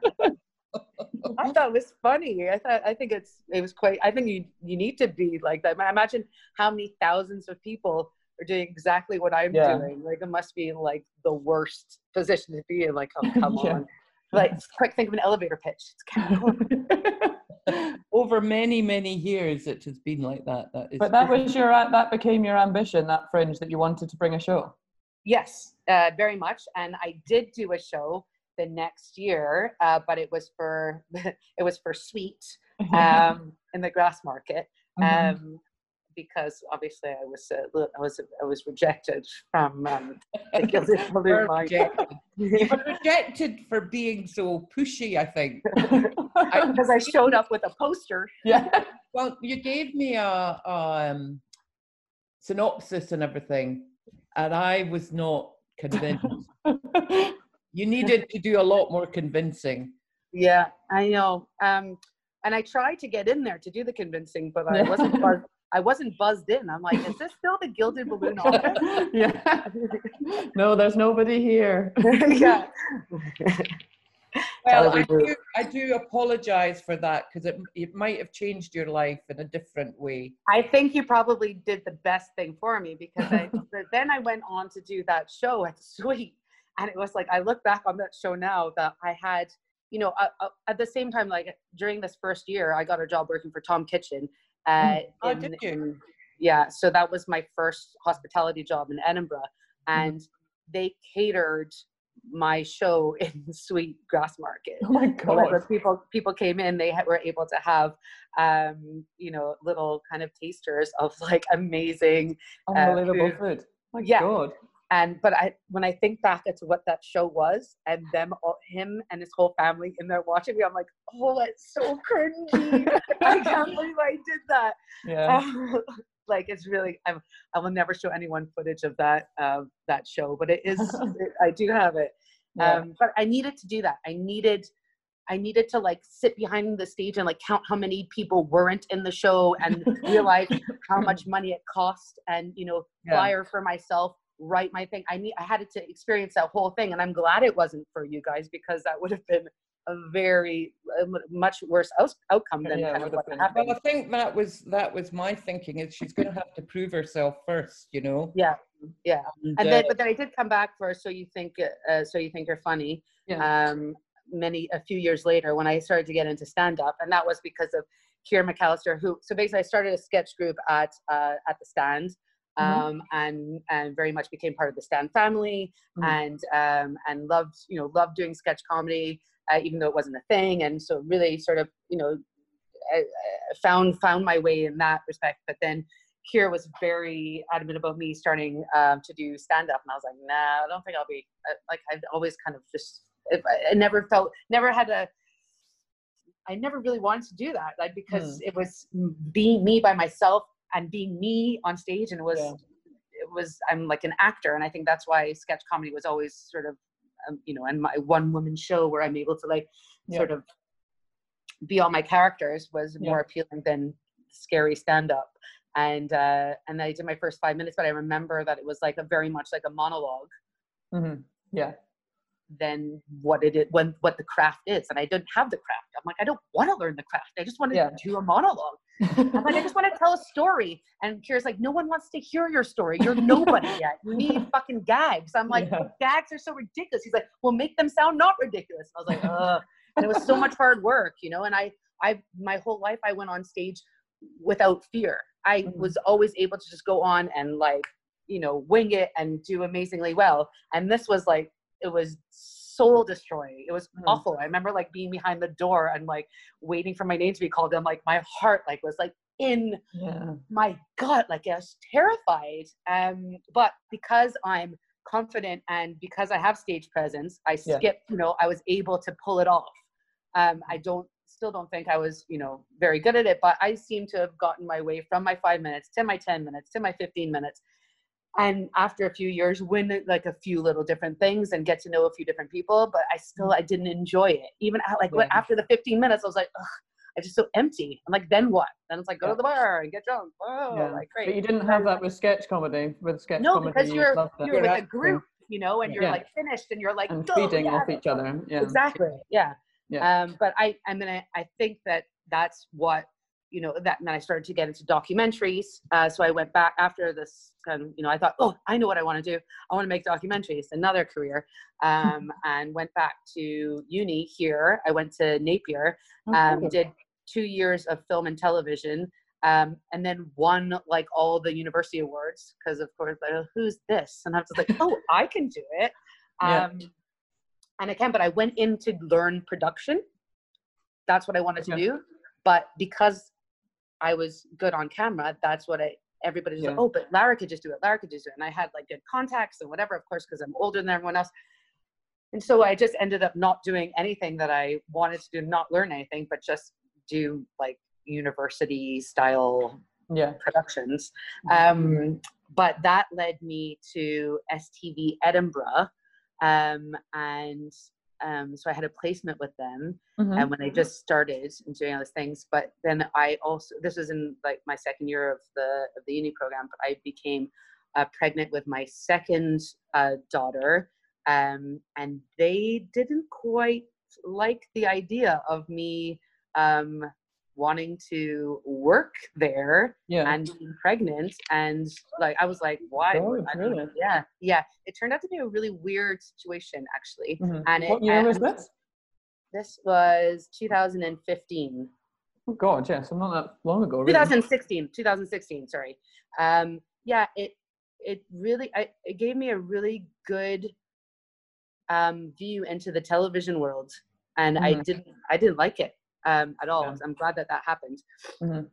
D: I thought it was funny. I thought I think it's it was quite. I think you you need to be like that. Imagine how many thousands of people are doing exactly what I'm
A: Yeah.
D: doing. Like it must be like the worst position to be in. Like oh come
A: Yeah.
D: on. Like quick, think of an elevator pitch. It's Karen.
B: Over many, many years, it has been like that. That is.
A: but that was your that became your ambition, that fringe that you wanted to bring a show.
D: Yes, uh, very much. And I did do a show the next year, uh, but it was for it was for Sweet um, in the Grassmarket
A: Mhm.
D: um, because obviously I was uh, I was I was rejected from um, the Gilded
B: You
D: Balloon
B: were
D: market
B: rejected. You were rejected for being so pushy, I think.
D: because I showed up with a poster.
A: yeah.
B: Well, you gave me a, a um, synopsis and everything, and I was not convinced. You needed to do a lot more convincing.
D: Yeah, I know. Um, and I tried to get in there to do the convincing, but I wasn't. Buzz- I wasn't buzzed in. I'm like, is this still the Gilded Balloon office?
A: yeah. No, there's nobody here.
D: yeah.
B: Well, I
D: do.
B: do, I do apologize for that because it, it might have changed your life in a different way.
D: I think you probably did the best thing for me because I then I went on to do that show at Sweet, and it was like I look back on that show now that I had, you know, uh, uh, at the same time, like during this first year, I got a job working for Tom Kitchin. Uh,
B: Oh,
D: in-
B: did you?
D: in- yeah, so that was my first hospitality job in Edinburgh,
B: Mm-hmm.
D: and they catered my show in Sweet Grassmarket.
A: Oh my god.
D: when people people came in, they ha- were able to have, um, you know, little kind of tasters of like amazing.
A: Unbelievable
D: food.
A: food. My
D: Yeah.
A: god.
D: And but I, when I think back at what that show was, and them, all, him and his whole family in there watching me, I'm like, oh, that's so cringy. I can't believe I did that.
A: Yeah.
D: like it's really, I'm, I will never show anyone footage of that uh, that show, but it is, it, I do have it.
A: yeah.
D: um but i needed to do that i needed i needed to like sit behind the stage and like count how many people weren't in the show and realize how much money it cost and you know
A: Yeah.
D: flyer for myself write my thing i need i had to experience that whole thing and i'm glad it wasn't for you guys because that would have been a very a much worse out- outcome than
A: Yeah,
D: kind of what
A: been.
D: happened
B: Well, I think that was that was my thinking. Is she's going to have to prove herself first, you know?
D: yeah yeah
B: And,
D: and then
B: uh,
D: but then i did come back for so you think uh, so you think you're funny
A: Yeah.
D: um, many a few years later when I started to get into stand up, and that was because of Kieran McAllister, who so basically I started a sketch group at uh, at the stand,
A: Mhm.
D: um, and and very much became part of the stand family,
A: Mhm.
D: and um, and loved you know loved doing sketch comedy, uh, even though it wasn't a thing, and so really sort of you know uh, uh, found found my way in that respect, but then. Kier was very adamant about me starting um, to do stand up, and I was like, "Nah, I don't think I'll be uh, like." I've always kind of just, I, I never felt, never had a, I never really wanted to do that, like because it was being me by myself and being me on stage, and it was,
A: Yeah.
D: it was. I'm like an actor, and I think that's why sketch comedy was always sort of, um, you know, and my one woman show where I'm able to like
A: Yeah.
D: sort of be all my characters was
A: Yeah.
D: more appealing than scary stand up. And uh, and I did my first five minutes, but I remember that it was like a very much like a monologue
A: hmm Yeah.
D: Than what it is when what the craft is. And I didn't have the craft. I'm like, I don't want to learn the craft. I just want to
A: Yeah.
D: do a monologue. I'm like, I just want to tell a story. And Kira's like, no one wants to hear your story. You're nobody yet. You need fucking gags. I'm like,
A: Yeah.
D: gags are so ridiculous. He's like, well, make them sound not ridiculous. I was like, ugh. And it was so much hard work, you know. And I, I, my whole life, I went on stage without fear. I
A: Mhm.
D: was always able to just go on and like, you know, wing it and do amazingly well. And this was like, it was soul destroying. It was
A: Mhm.
D: awful. I remember like being behind the door and like waiting for my name to be called. And like my heart like was like in
A: Yeah.
D: my gut like i was terrified um but because i'm confident and because i have stage presence i
A: Yeah.
D: skipped you know i was able to pull it off um i don't still don't think i was you know very good at it but i seem to have gotten my way from my five minutes to my 10 minutes to my 15 minutes and after a few years win like a few little different things and get to know a few different people but i still i didn't enjoy it even at, like
A: Yeah.
D: after the 15 minutes i was like Ugh, i just so empty i'm like then what then it's like go
A: Yeah.
D: to the bar and get drunk oh
A: yeah.
D: like great
A: But you didn't have that with sketch comedy. With sketch
D: no
A: comedy,
D: because
A: you
D: you're
A: loved
D: you're with a group you know and you're like finished and you're like
A: and feeding
D: yeah.
A: off each other. Yeah.
D: exactly yeah
A: Yeah.
D: um but i i mean I, I think that that's what you know that and then i started to get into documentaries uh, so i went back after this of you know i thought oh i know what i want to do. I want to make documentaries another career um and went back to uni here. I went to napier um
A: Okay.
D: did two years of film and television um, and then won like all the university awards because of course like, oh, who's this? And i was like oh i can do it.
A: Yeah.
D: um, and i can but i went in to learn production. That's what i wanted to do but because i was good on camera that's what i everybody's like oh but lara could just do it lara could just do it and i had like good contacts and whatever of course because i'm older than everyone else and so i just ended up not doing anything that i wanted to do not learn anything but just do like university style
A: Yeah.
D: productions.
A: Mm-hmm.
D: Um, but that led me to STV Edinburgh. Um, and um, so I had a placement with them.
A: Mhm.
D: And when I just started and doing all these things, but then I also, this was in like my second year of the, of the uni program, but I became uh, pregnant with my second uh, daughter. Um, and they didn't quite like the idea of me um, wanting to work there
A: Yeah.
D: and being pregnant and like i was like why I
A: really?
D: yeah yeah it turned out to be a really weird situation actually
A: Mhm.
D: and it,
A: what year was this?
D: this was 2015
A: Oh God, yes, I'm not that long ago. Really.
D: 2016 2016 sorry um yeah it it really I, it gave me a really good um view into the television world and i
A: Mhm.
D: didn't i didn't like it um at all.
A: Yeah.
D: i'm glad that that happened.
A: Mhm.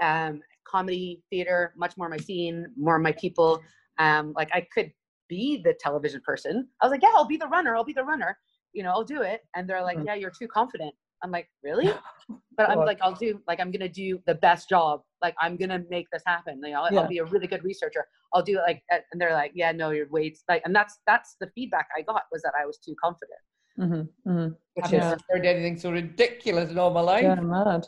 D: um comedy theater much more my scene more my people. Um like i could be the television person. I was like yeah i'll be the runner i'll be the runner. You know i'll do it. And they're like
A: Mhm.
D: yeah you're too confident. I'm like really? But i'm like i'll do like i'm gonna do the best job. Like i'm gonna make this happen. You know I'll-
A: Yeah.
D: i'll be a really good researcher. I'll do it like and they're like yeah no you're way like and that's that's the feedback i got was that i was too confident
A: Mhm, mhm.
B: Which
D: Which
B: I've
D: is-
B: never heard anything so ridiculous in all my life.
A: Yeah, mad.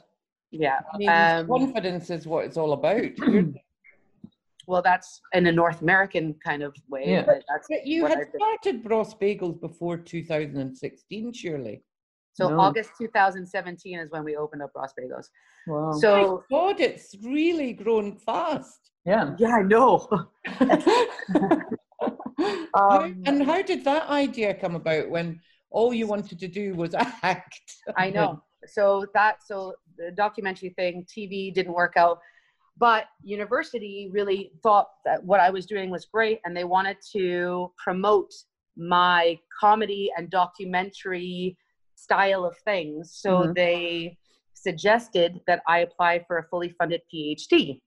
D: yeah
B: I mean,
D: um,
B: confidence is what it's all about.
D: Well that's in a north american kind of way
A: Yeah.
D: but that's
B: but you had started Bross Bagels before 2016, surely.
D: so
A: No.
D: august 2017 is when we opened up Bross bagels
A: Wow.
D: so
B: My God, it's really grown fast.
A: yeah.
D: yeah i know
B: How-
D: um,
B: and how did that idea come about when all you wanted to do was act?
D: I know. So that so the documentary thing, TV didn't work out, but university really thought that what I was doing was great, and they wanted to promote my comedy and documentary style of things. So
A: Mhm.
D: they suggested that I apply for a fully funded PhD.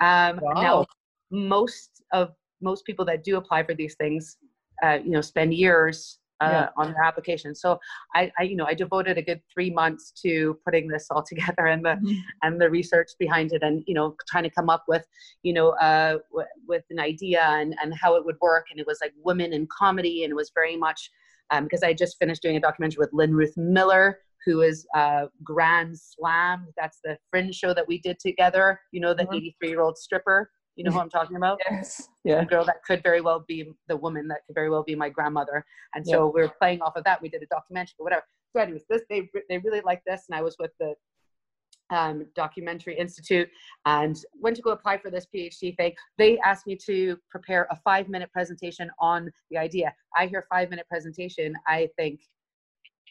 D: Um, Now, most of most people that do apply for these things, uh, you know, spend years uh,
A: Yeah.
D: on their application. So I, I, you know, I devoted a good three months to putting this all together and the
A: Mhm.
D: and the research behind it, and you know, trying to come up with, you know, uh, w- with an idea and and how it would work. And it was like women in comedy, and it was very much because I just finished doing a documentary with Lynn Ruth Miller, who is uh, Grand Slam. That's the fringe show that we did together. You know, the
A: Mhm.
D: 83 year old stripper. You know who I'm talking about?
A: Yes. Yeah.
D: the girl that could very well be the woman that could very well be my grandmother. And so we were playing off of that. We did a documentary, but whatever. So, anyways, this they they really liked this, and I was with the um, Documentary Institute and went to go apply for this PhD thing. They asked me to prepare a five minute presentation on the idea. I hear five minute presentation, I think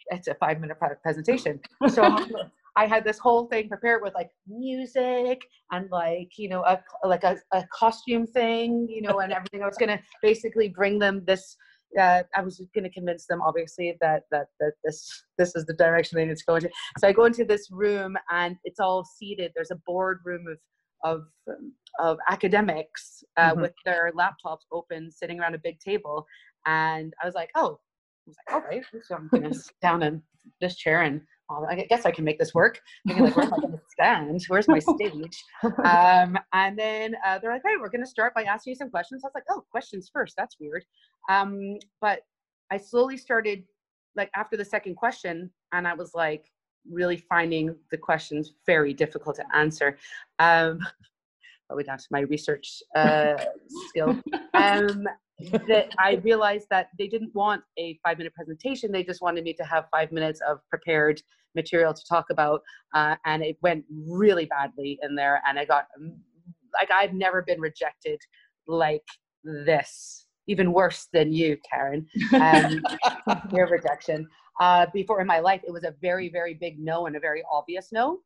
D: it's a five minute presentation. So I had this whole thing prepared with like music and like you know a like a, a costume thing, you know, and everything. I was gonna basically bring them this. Uh, I was going to convince them, obviously, that that that this this is the direction they need to go into. So I go into this room and it's all seated. There's a boardroom of of um, of academics uh,
A: Mhm.
D: with their laptops open, sitting around a big table. And I was like, oh, I was like, all right, so I'm gonna sit down in this chair and oh, I guess I can make this work. Thinking like, where am I gonna stand? Where's my stage? Um, and then uh, they're like, hey, we're gonna start by asking you some questions. I was like, oh, questions first. That's weird. Um, but I slowly started like after the second question, and I was like really finding the questions very difficult to answer. Um, probably down to my research uh, skill. Um, that I realized that they didn't want a five minute presentation. They just wanted me to have five minutes of prepared material to talk about. Uh, and it went really badly in there. And I got, um, like, I've never been rejected like this, even worse than you, Karen. Um, your rejection. Uh, before in my life, it was a very, very big no and a very obvious no.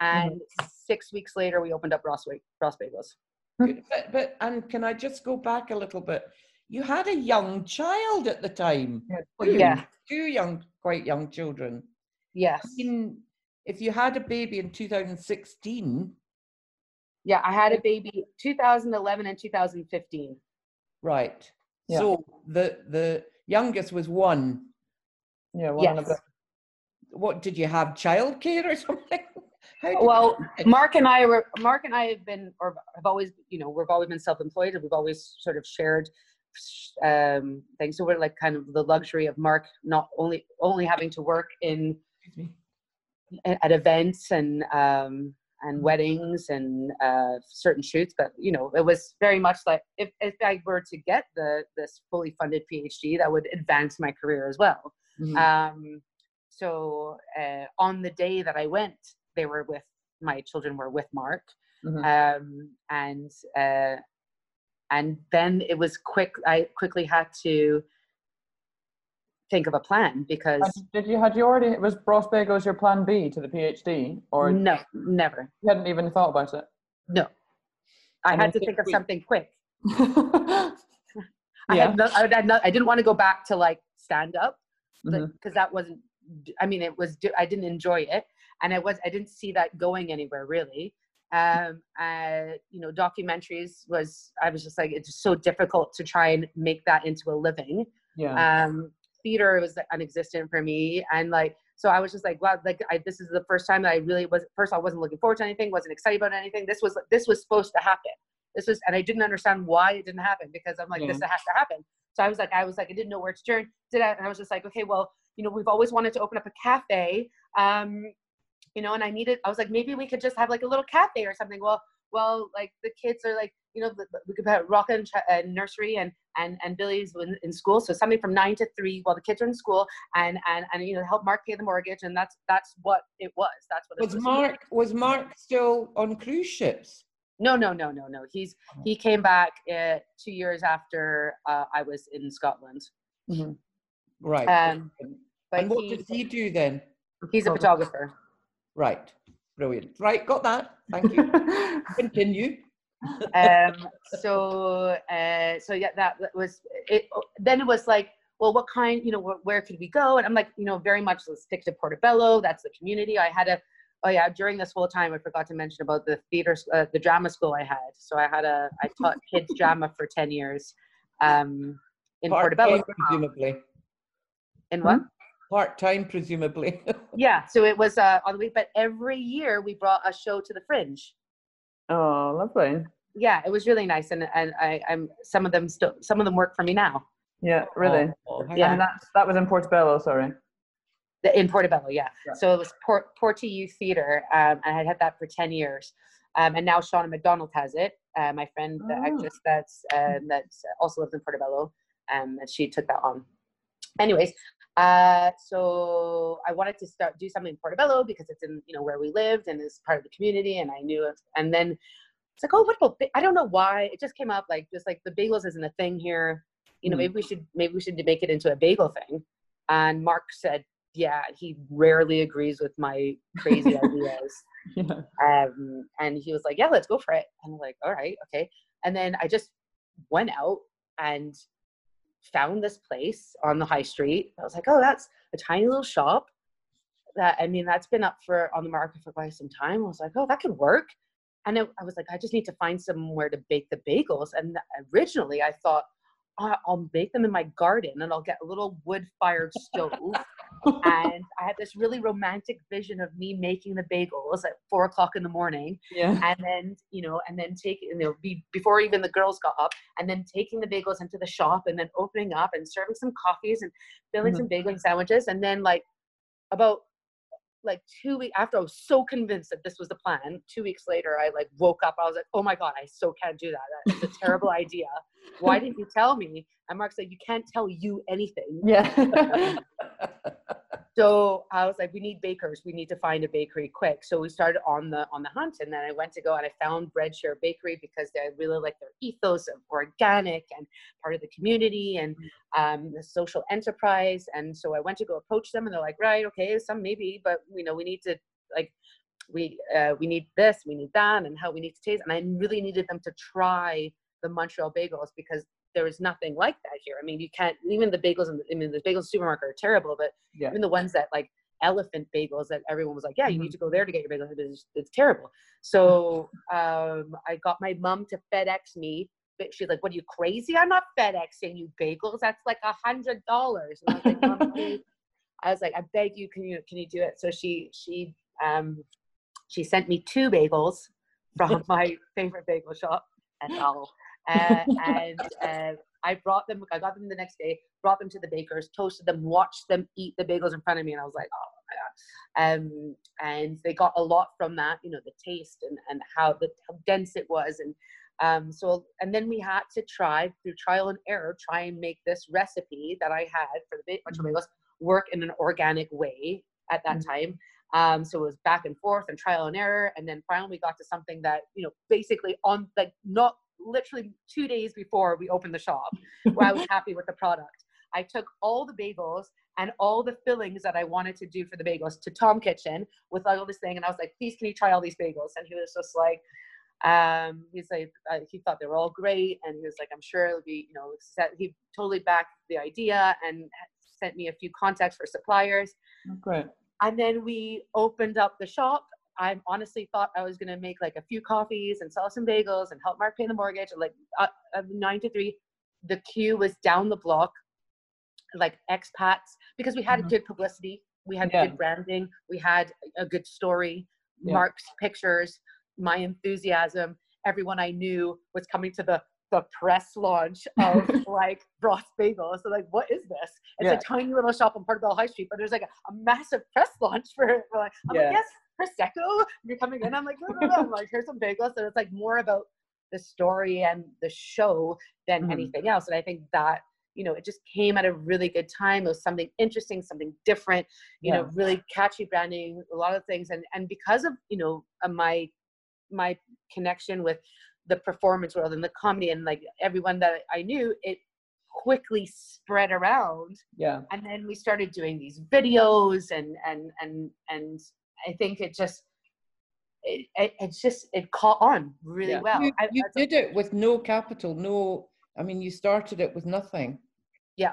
D: And six weeks later, we opened up Bross, Bross Bagels.
B: But, but and can I just go back a little bit? You had a young child at the time. Two,
D: Yeah.
B: Two young, quite young children.
D: Yes.
B: I mean, if you had a baby in 2016,
D: Yeah, I had a baby 2011 and 2015.
B: right?
A: Yeah.
B: So the the youngest was one.
A: Yeah. One
D: Yes.
B: What did you have childcare or something?
D: Well. Mark and I were Mark and I have been or have always you know we've always been self-employed and we've always sort of shared um things. So we're like kind of the luxury of Mark not only only having to work in
B: Excuse me.
D: a- at events and um and weddings and uh certain shoots but you know it was very much like if, if i were to get the this fully funded phd that would advance my career as well
B: Mhm.
D: um so uh, on the day that i went they were with my children were with mark
A: Mhm.
D: um and uh and then it was quick i quickly had to think of a plan because
A: Did you had you already was Bross Bagels your plan B to the PhD, or
D: no never
A: you hadn't even thought about it?
D: No. I
A: And
D: had to think of something quick.
A: yeah.
D: I had no, I had not, I didn't want to go back to like stand up because
A: Mhm.
D: that wasn't. I mean, it was. I didn't enjoy it, and I was. I didn't see that going anywhere really. Um, uh, you know, documentaries was. I was just like, it's so difficult to try and make that into a living.
A: Yeah.
D: Um, theater was non-existent for me, and like. So I was just like, wow, like I, this is the first time that I really was. First, I wasn't looking forward to anything, wasn't excited about anything. This was this was supposed to happen. This was, and I didn't understand why it didn't happen because I'm like, this has to happen. So I was like, I was like, I didn't know where to turn. Did I? And I was just like, okay, well, you know, we've always wanted to open up a cafe, um, you know, and I needed. I was like, maybe we could just have like a little cafe or something. Well, well, like the kids are like, you know, we could have Rocket and Ch- uh, nursery and and and Billy's in, in school, so something from nine to three while the kids are in school, and and and you know, help Mark pay the mortgage, and that's that's what it was. That's what it
B: Was
D: was.
B: Mark was Mark still on cruise ships?
D: No, no, no, no, no. He's he came back uh, two years after uh, I was in Scotland.
A: Mhm.
B: Right.
D: Um,
B: and what
D: he,
B: does he do then?
D: he's a photographer.
B: Right. Brilliant. Right. Got that. Thank you. Continue.
D: um, so uh, so yeah, that, was it. Then it was like, well, what kind? You know, wh- where could we go? And I'm like, you know, very much let's stick to Portobello. That's the community. I had a oh yeah, during this whole time, I forgot to mention about the theater, uh, the drama school I had. So I had a I taught kids drama for ten years um, in Portobello.
B: Part-time, presumably.
D: In what?
B: Part time, presumably.
D: Yeah, so it was uh, on the week, but every year we brought a show to the Fringe.
A: Oh, lovely.
D: Yeah, it was really nice, and and I, I'm some of them still some of them work for me now.
A: Yeah, really.
B: Oh,
D: Yeah.
A: And that's that was in Portobello. Sorry.
D: The, in Portobello, yeah.
A: Yeah.
D: So it was Port Porty Youth Theatre, um, and I had had that for ten years, um, and now Shauna Macdonald has it. Uh, my friend, the
A: Oh.
D: actress that's uh, that's also lives in Portobello, um, and she took that on. Anyways, uh, so I wanted to start do something in Portobello because it's in you know where we lived and it's part of the community, and I knew it. And then it's like, oh, what about? I don't know why it just came up like just like the bagels isn't a thing here. You know,
A: Mm.
D: maybe we should maybe we should make it into a bagel thing. And Mark said, yeah, he rarely agrees with my crazy ideas.
A: Yeah.
D: Um, and he was like, yeah, let's go for it. And I'm like, all right, okay. And then I just went out and found this place on the high street. I was like, oh, that's a tiny little shop. That I mean, that's been up for on the market for quite some time. I was like, oh, that could work. And it, I was like, I just need to find somewhere to bake the bagels. And originally, I thought, "Oh, I'll bake them in my garden, and I'll get a little wood-fired stove. And I had this really romantic vision of me making the bagels at four o'clock in the morning,
A: yeah.
D: and then you know, and then take you know, be before even the girls got up, and then taking the bagels into the shop, and then opening up and serving some coffees and filling
A: Mhm.
D: some bagel sandwiches, and then like about like two weeks after I was so convinced that this was the plan. Two weeks later, I like woke up. I was like, "Oh my god, I so can't do that. That's a terrible idea. Why didn't you tell me?" And Mark said, "You can't tell you anything."
A: Yeah.
D: So I was like, we need bakers. We need to find a bakery quick. So we started on the on the hunt, and then I went to go and I found Breadshare Bakery because I really like their ethos of organic and part of the community and um, the social enterprise. And so I went to go approach them, and they're like, right, okay, some maybe, but you know, we need to like we uh, we need this, we need that, and how we need to taste. And I really needed them to try the Montreal bagels because there is nothing like that here. I mean, you can't even the bagels in the, I mean the bagels supermarket are terrible, but
A: yeah.
D: even the ones that like elephant bagels that everyone was like, yeah, you need to go there to get your bagels. It's, it's terrible. So um, I got my mom to FedEx me. But she's like, "What are you crazy? I'm not FedExing you bagels. That's like a hundred dollars." And I was like, "Mom, please." I was like, "I beg you, can you can you do it?" So she she um she sent me two bagels from my favorite bagel shop at all, uh, and uh, I brought them. I got them the next day, brought them to the bakers, toasted them, watched them eat the bagels in front of me, and I was like, "Oh my god!" Um, and they got a lot from that, you know, the taste and and how the how dense it was, and um, so and then we had to try through trial and error, try and make this recipe that I had for the ba- Montreal bagels work in an organic way at that
A: Mhm.
D: time. Um, so it was back and forth and trial and error, and then finally we got to something that you know basically on like not literally two days before we opened the shop, where I was happy with the product. I took all the bagels and all the fillings that I wanted to do for the bagels to Tom Kitchin with all this thing, and I was like, "Please, can you try all these bagels?" And he was just like, um, he's like, uh, he thought they were all great, and he was like, "I'm sure it'll be, you know," set, he totally backed the idea and sent me a few contacts for suppliers.
A: Oh, Great.
D: And then we opened up the shop. I honestly thought I was going to make like a few coffees and sell some bagels and help Mark pay the mortgage. Like uh, nine to three, the queue was down the block, like expats, because we had
A: Mhm.
D: good publicity, we had
A: Yeah.
D: good branding, we had a good story,
A: Yeah.
D: Mark's pictures, my enthusiasm. Everyone I knew was coming to the the press launch of like Bross Bagels. So like, what is this? It's
A: Yeah.
D: a tiny little shop on Portobello High Street, but there's like a, a massive press launch for it. We're like, I'm
A: Yeah.
D: like, yes, Prosecco. You're coming in. I'm like, no, no, no. I'm like, here's some bagels. So it's like more about the story and the show than
A: Mhm.
D: anything else. And I think that, you know, it just came at a really good time. It was something interesting, something different, you know, really catchy branding, a lot of things. And and because of, you know, uh, my my connection with the performance world and the comedy and like everyone that I knew, it quickly spread around
A: Yeah.
D: and then we started doing these videos and and and and i think it just it, it it's just it caught on really
A: Yeah.
D: well
B: you,
D: I,
B: you
D: I-
B: did it with no capital, no. I mean, you started it with nothing.
A: Yeah.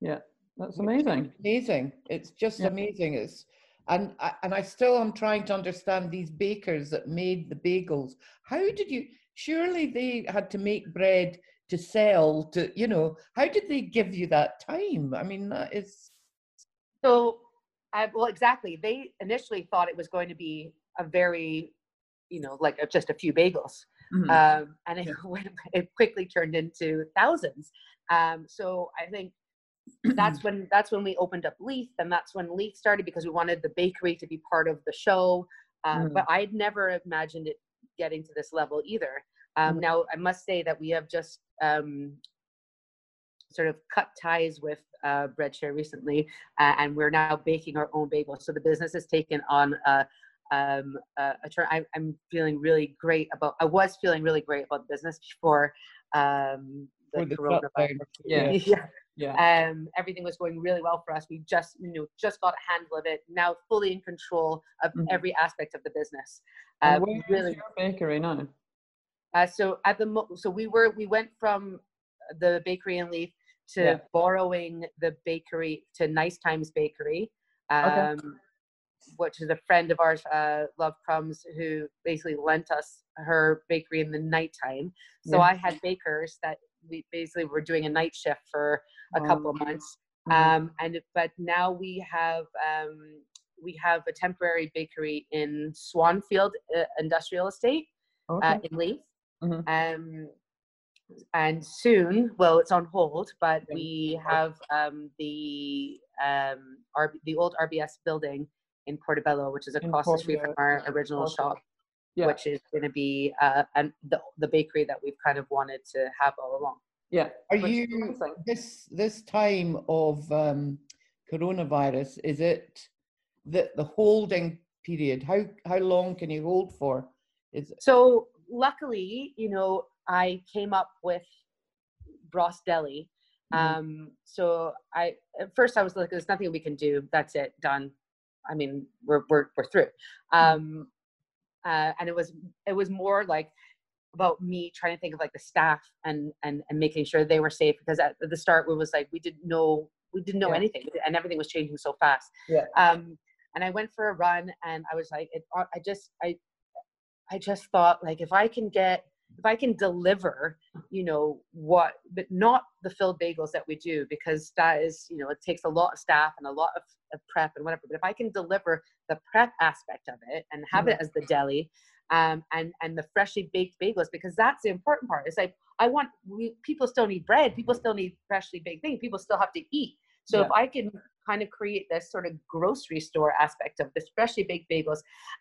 A: Yeah, that's amazing.
B: Amazing! It's just
A: Yeah.
B: amazing. It's and I, and I still am trying to understand these bakers that made the bagels. How did you? Surely they had to make bread to sell. To you know, how did they give you that time? I mean, that is
D: so I, well exactly they initially thought it was going to be a very you know like just a few bagels
A: Mhm.
D: um, and it, went, it quickly turned into thousands um, so i think that's when that's when we opened up Leith, and that's when Leith started because we wanted the bakery to be part of the show. Um,
A: Mm.
D: But I'd never imagined it getting to this level either. Um,
A: Mm.
D: Now I must say that we have just um, sort of cut ties with uh, Breadshare recently, uh, and we're now baking our own bagels. So the business has taken on a, um, a, a turn. I, I'm feeling really great about. I was feeling really great about the business before um, the,
B: the
D: coronavirus.
A: Yeah.
D: yeah.
A: Yeah.
D: Um, everything was going really well for us. We just, you know, just got a handle of it. Now fully in control of
A: Mhm.
D: every aspect of the business. Uh,
A: where is
D: really.
A: your bakery now?
D: Uh, so at the mo- so we were we went from the bakery in Leith to
A: Yeah.
D: borrowing the bakery to Nice Times Bakery, um,
A: Okay.
D: which is a friend of ours, uh, Love Crumbs, who basically lent us her bakery in the nighttime. So
A: Yeah.
D: I had bakers that we basically were doing a night shift for a couple of months.
A: mhm.
D: Um, and but now we have um, we have a temporary bakery in Swanfield uh, Industrial Estate
A: okay.
D: uh, in Leith.
A: Mhm.
D: Um, and soon, well, it's on hold, but we have um, the um, R- the old RBS building in Portobello, which is across the street from
A: Portobello,
D: our original shop,
A: yeah.
D: which is going to be uh, and the the bakery that we've kind of wanted to have all along.
A: yeah.
B: Are
A: Which
B: you this this time of um, coronavirus? Is it the the holding period? How how long can you hold for? Is
D: So luckily, you know, I came up with Bross Deli.
A: Mhm.
D: Um, so I at first I was like, "There's nothing we can do. That's it, done." I mean, we're we're we're through. Um, uh, and it was it was more like about me trying to think of like the staff and and and making sure they were safe because at the start it was like we didn't know we didn't know
A: Yeah.
D: anything and everything was changing so fast.
A: Yeah.
D: Um, and I went for a run and I was like, it, I just I I just thought like if I can get if I can deliver, you know, what but not the filled bagels that we do because that is, you know, it takes a lot of staff and a lot of, of prep and whatever. But if I can deliver the prep aspect of it and have it as the deli, um, and and the freshly baked bagels because that's the important part. It's like I want we people still need bread, people still need freshly baked things, people still have to eat. So if I can kind of create this sort of grocery store aspect of this freshly baked bagels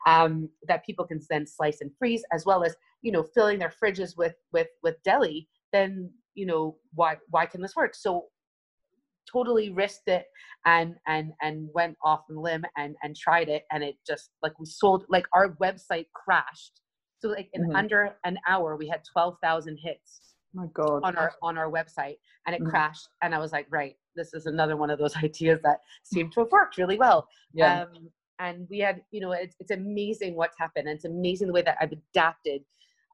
D: um, that people can then slice and freeze, as well as you know filling their fridges with with with deli, then you know why why can this work? So totally risked it and and and went off on a limb and and tried it and it just like we sold like our website crashed so like in
A: Mhm.
D: under an hour we had 12,000 hits
A: My God.
D: on our on our website and it
A: Mhm.
D: crashed and i was like right this is another one of those ideas that seem to have worked really well
A: yeah.
D: um, and we had you know it's, it's amazing what's happened and it's amazing the way that i've adapted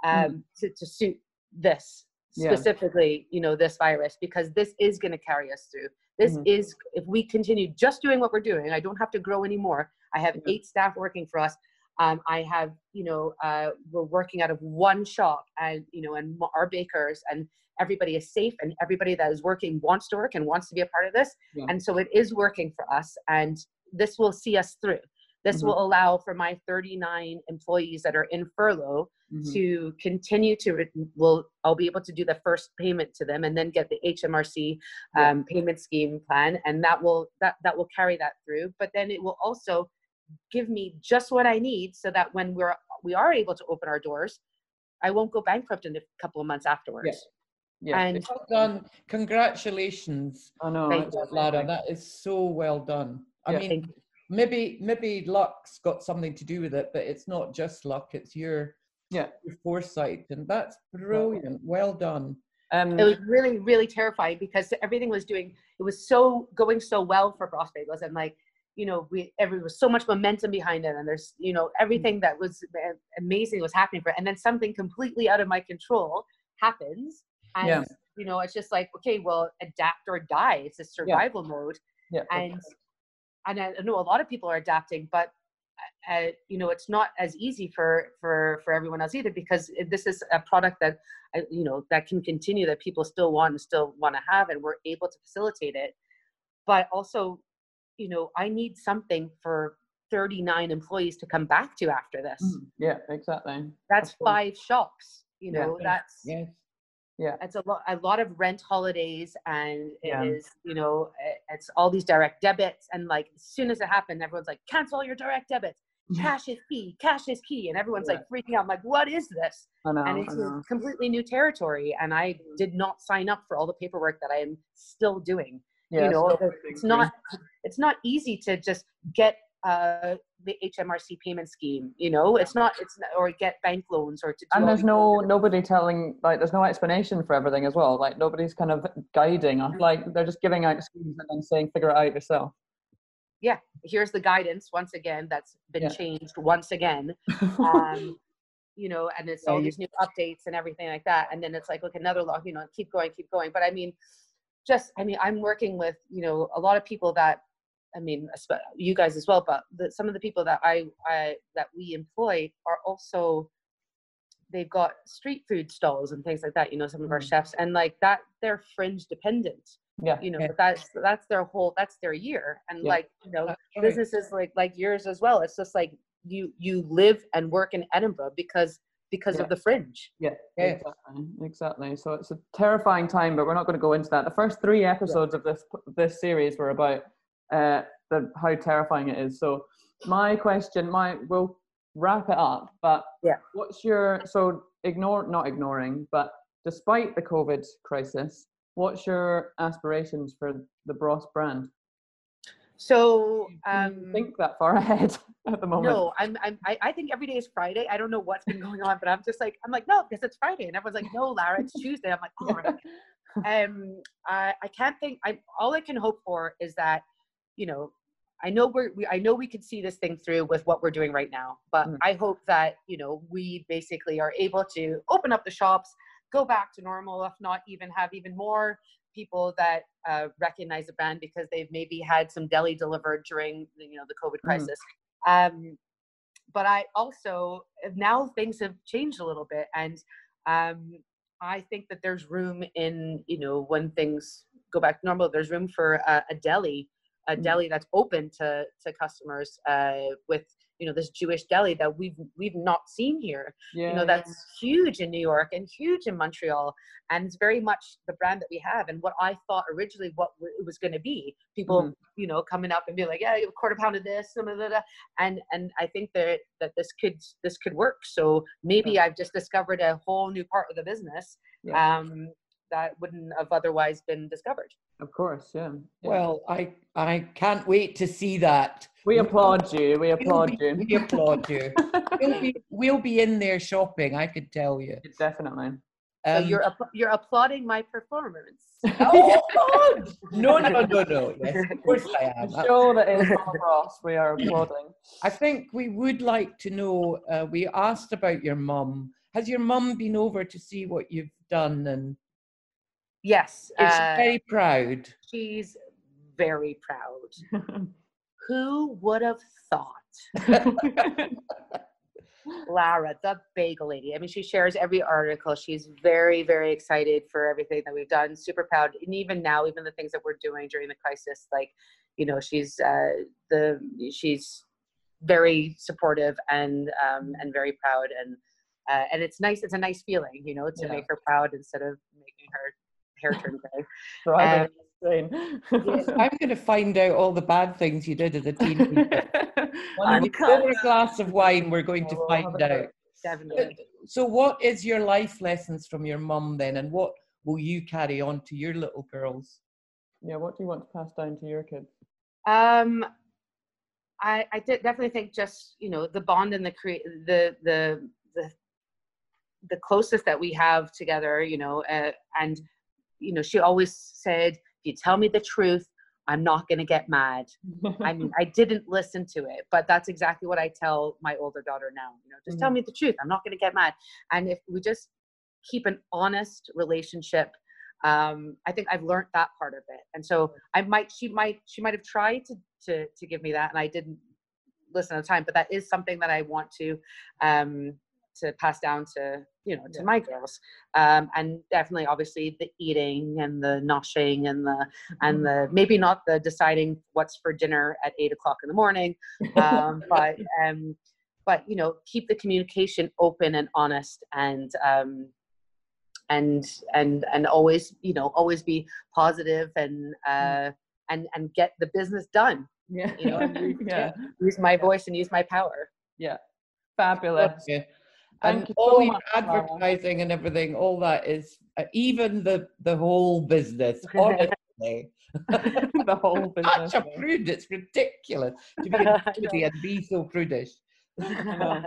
D: um, to, to suit this
A: Yeah.
D: specifically you know this virus because this is going to carry us through this
A: Mhm.
D: is if we continue just doing what we're doing i don't have to grow anymore i have
A: Yeah.
D: eight staff working for us um, i have you know uh, we're working out of one shop and you know and our bakers and everybody is safe and everybody that is working wants to work and wants to be a part of this
A: Yeah.
D: and so it is working for us and this will see us through this
A: Mhm.
D: will allow for my 39 employees that are in furlough
A: Mhm.
D: to continue to re- will i'll be able to do the first payment to them and then get the hmrc
A: Yeah.
D: um, payment scheme plan and that will that that will carry that through but then it will also give me just what i need so that when we're we are able to open our doors i won't go bankrupt in a couple of months afterwards
A: yeah.
D: and
B: well done? Congratulations,
A: I know.
D: Thank
A: it's
D: you.
B: Lara. That is so well done. I
A: Yeah.
B: mean, maybe maybe luck's got something to do with it, but it's not just luck. It's your
A: Yeah.
B: your foresight, and that's brilliant. Well done.
A: Um,
D: it was really really terrifying because everything was doing it was so going so well for Bross Bagels and like you know we every was so much momentum behind it and there's you know everything that was amazing was happening for it and then something completely out of my control happens and
A: Yeah.
D: you know it's just like okay well adapt or die it's a survival mode
A: yeah.
D: and and I know a lot of people are adapting, but uh, you know it's not as easy for for for everyone else either because this is a product that uh, you know that can continue that people still want and still want to have, and we're able to facilitate it. But also, you know, I need something for 39 employees to come back to after this.
A: Mhm. Yeah, exactly.
D: That's five shops. You know,
B: Yes,
D: that's
B: Yes.
A: Yeah.
D: it's a lot a lot of rent holidays and it is
A: Yeah.
D: you know it's all these direct debits and like as soon as it happened everyone's like cancel your direct debits cash is key cash is key and everyone's
A: Yeah.
D: like freaking out I'm like what is this
A: I know.
D: and it's completely new territory and i
A: Mhm.
D: did not sign up for all the paperwork that i am still doing
A: Yeah,
D: you know
A: still
D: it's not it's not easy to just get uh the HMRC payment scheme, you know, it's not, it's not, or get bank loans or to do
A: and there's no nobody telling like there's no explanation for everything as well. Like nobody's kind of guiding us like they're just giving out schemes and then saying figure it out yourself.
D: Yeah, here's the guidance once again that's been
A: Yeah.
D: changed once again. Um you know and it's
B: Yeah,
D: all these new updates and everything like that and then it's like look another law you know keep going keep going. But i mean just i mean i'm working with you know a lot of people that i mean you guys as well but the, some of the people that i i that we employ are also they've got street food stalls and things like that you know some of our
A: Mm.
D: chefs and like that they're fringe dependent
A: yeah
D: you know
B: Yeah.
D: but that's that's their whole that's their year and
A: Yeah.
D: like you know
B: right.
D: businesses like like yours as well it's just like you you live and work in edinburgh because because
A: Yeah.
D: of the fringe
A: Yeah,
B: Yeah.
A: exactly, exactly. So it's a terrifying time, but we're not going to go into that. The first three episodes of this this series were about uh, the how terrifying it is. So my question, my we'll wrap it up. But
D: Yeah.
A: what's your so ignore not ignoring, but despite the COVID crisis, what's your aspirations for the Bross brand?
D: so um
A: think that far ahead at the moment.
D: no i'm i'm I, I think every day is friday i don't know what's been going on but i'm just like i'm like no because it's friday and everyone's like no lara it's tuesday i'm like oh right. um I, I can't think i all i can hope for is that you know i know we're we, i know we can see this thing through with what we're doing right now but
A: Mm.
D: i hope that you know we basically are able to open up the shops go back to normal if not even have even more people that uh, recognize a brand because they've maybe had some deli delivered during the, you know the covid
A: Mm.
D: crisis um but i also now things have changed a little bit and um I think that there's room in, you know, when things go back to normal, there's room for a, a deli, a
A: Mm.
D: deli that's open to to customers uh, with, you know, this Jewish deli that we've we've not seen here.
A: yeah,
D: you know, that's huge in New York and huge in Montreal, and it's very much the brand that we have. And what I thought originally what it was going to be, people,
A: Mhm.
D: you know, coming up and being like, yeah, a quarter pound of this, some of that, and and I think that that this could this could work. So maybe I've just discovered a whole new part of the business
A: Yeah.
D: um, that wouldn't have otherwise been discovered.
A: of course, yeah. yeah.
B: Well, I I can't wait to see that.
A: we applaud you. We
B: We'll
A: applaud
B: be-
A: you.
B: We applaud you. We'll be, we'll be in there shopping. I could tell you.
A: Definitely.
D: So
B: Um,
D: you're app- you're applauding my performance.
B: oh God! No, no, no, no. Yes, of course I am.
A: The show that is Mama Bross, we are applauding.
B: I think we would like to know. Uh, we asked about your mum. Has your mum been over to see what you've done? And
D: yes,
B: is
D: uh,
B: very proud?
D: she's very proud. Who would have thought? Lara, the bagel lady. I mean, she shares every article. She's very, very excited for everything that we've done. Super proud, and even now, even the things that we're doing during the crisis, like, you know, she's uh, the she's very supportive and um, and very proud, and uh, and it's nice. It's a nice feeling, you know, to
A: Yeah.
D: make her proud instead of making her hair turn gray.
A: Driving
D: Um,
A: insane.
B: I'm going to find out all the bad things you did as a teenager. When
A: I'm
B: you
A: coming.
B: pour a glass of wine, we're going to
A: We'll
B: find out.
D: Definitely.
B: So, what is your life lessons from your mum then, and what will you carry on to your little girls?
A: Yeah, what do you want to pass down to your kids?
D: Um, I I did definitely think just you know the bond and the cre- the the the the closest that we have together, you know, uh, and you know she always said, if you tell me the truth, I'm not gonna get mad. I mean, I didn't listen to it, but that's exactly what I tell my older daughter now. You know, just tell
A: Mhm.
D: me the truth. I'm not going to get mad. And if we just keep an honest relationship, um, I think I've learned that part of it. And so I might, she might, she might have tried to to to give me that, and I didn't listen at the time. But that is something that I want to um, to pass down to you know to
A: Yeah.
D: my girls, um, and definitely, obviously, the eating and the noshing and the and the maybe not the deciding what's for dinner at eight o'clock in the morning um, but um, but you know keep the communication open and honest and um, and and and always you know always be positive and
A: Mm.
D: uh and and get the business done
A: Yeah.
D: you know, and use-
A: yeah.
D: use my voice and use my power
A: Yeah. Fabulous.
B: Yeah.
A: Thank
B: And
A: you
B: all
A: so
B: your
A: much, Clara.
B: advertising and everything, all that is uh, even the the whole business. Honestly,
A: the whole business.
B: such a prude. It's ridiculous to be a foodie and be so prudish.
A: know.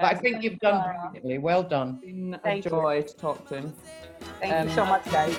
B: But I think you've done
A: Clara.
B: brilliantly. Well done.
A: It's been a
D: Thank you.
A: to talk to.
D: thank
A: Um,
D: you so much guys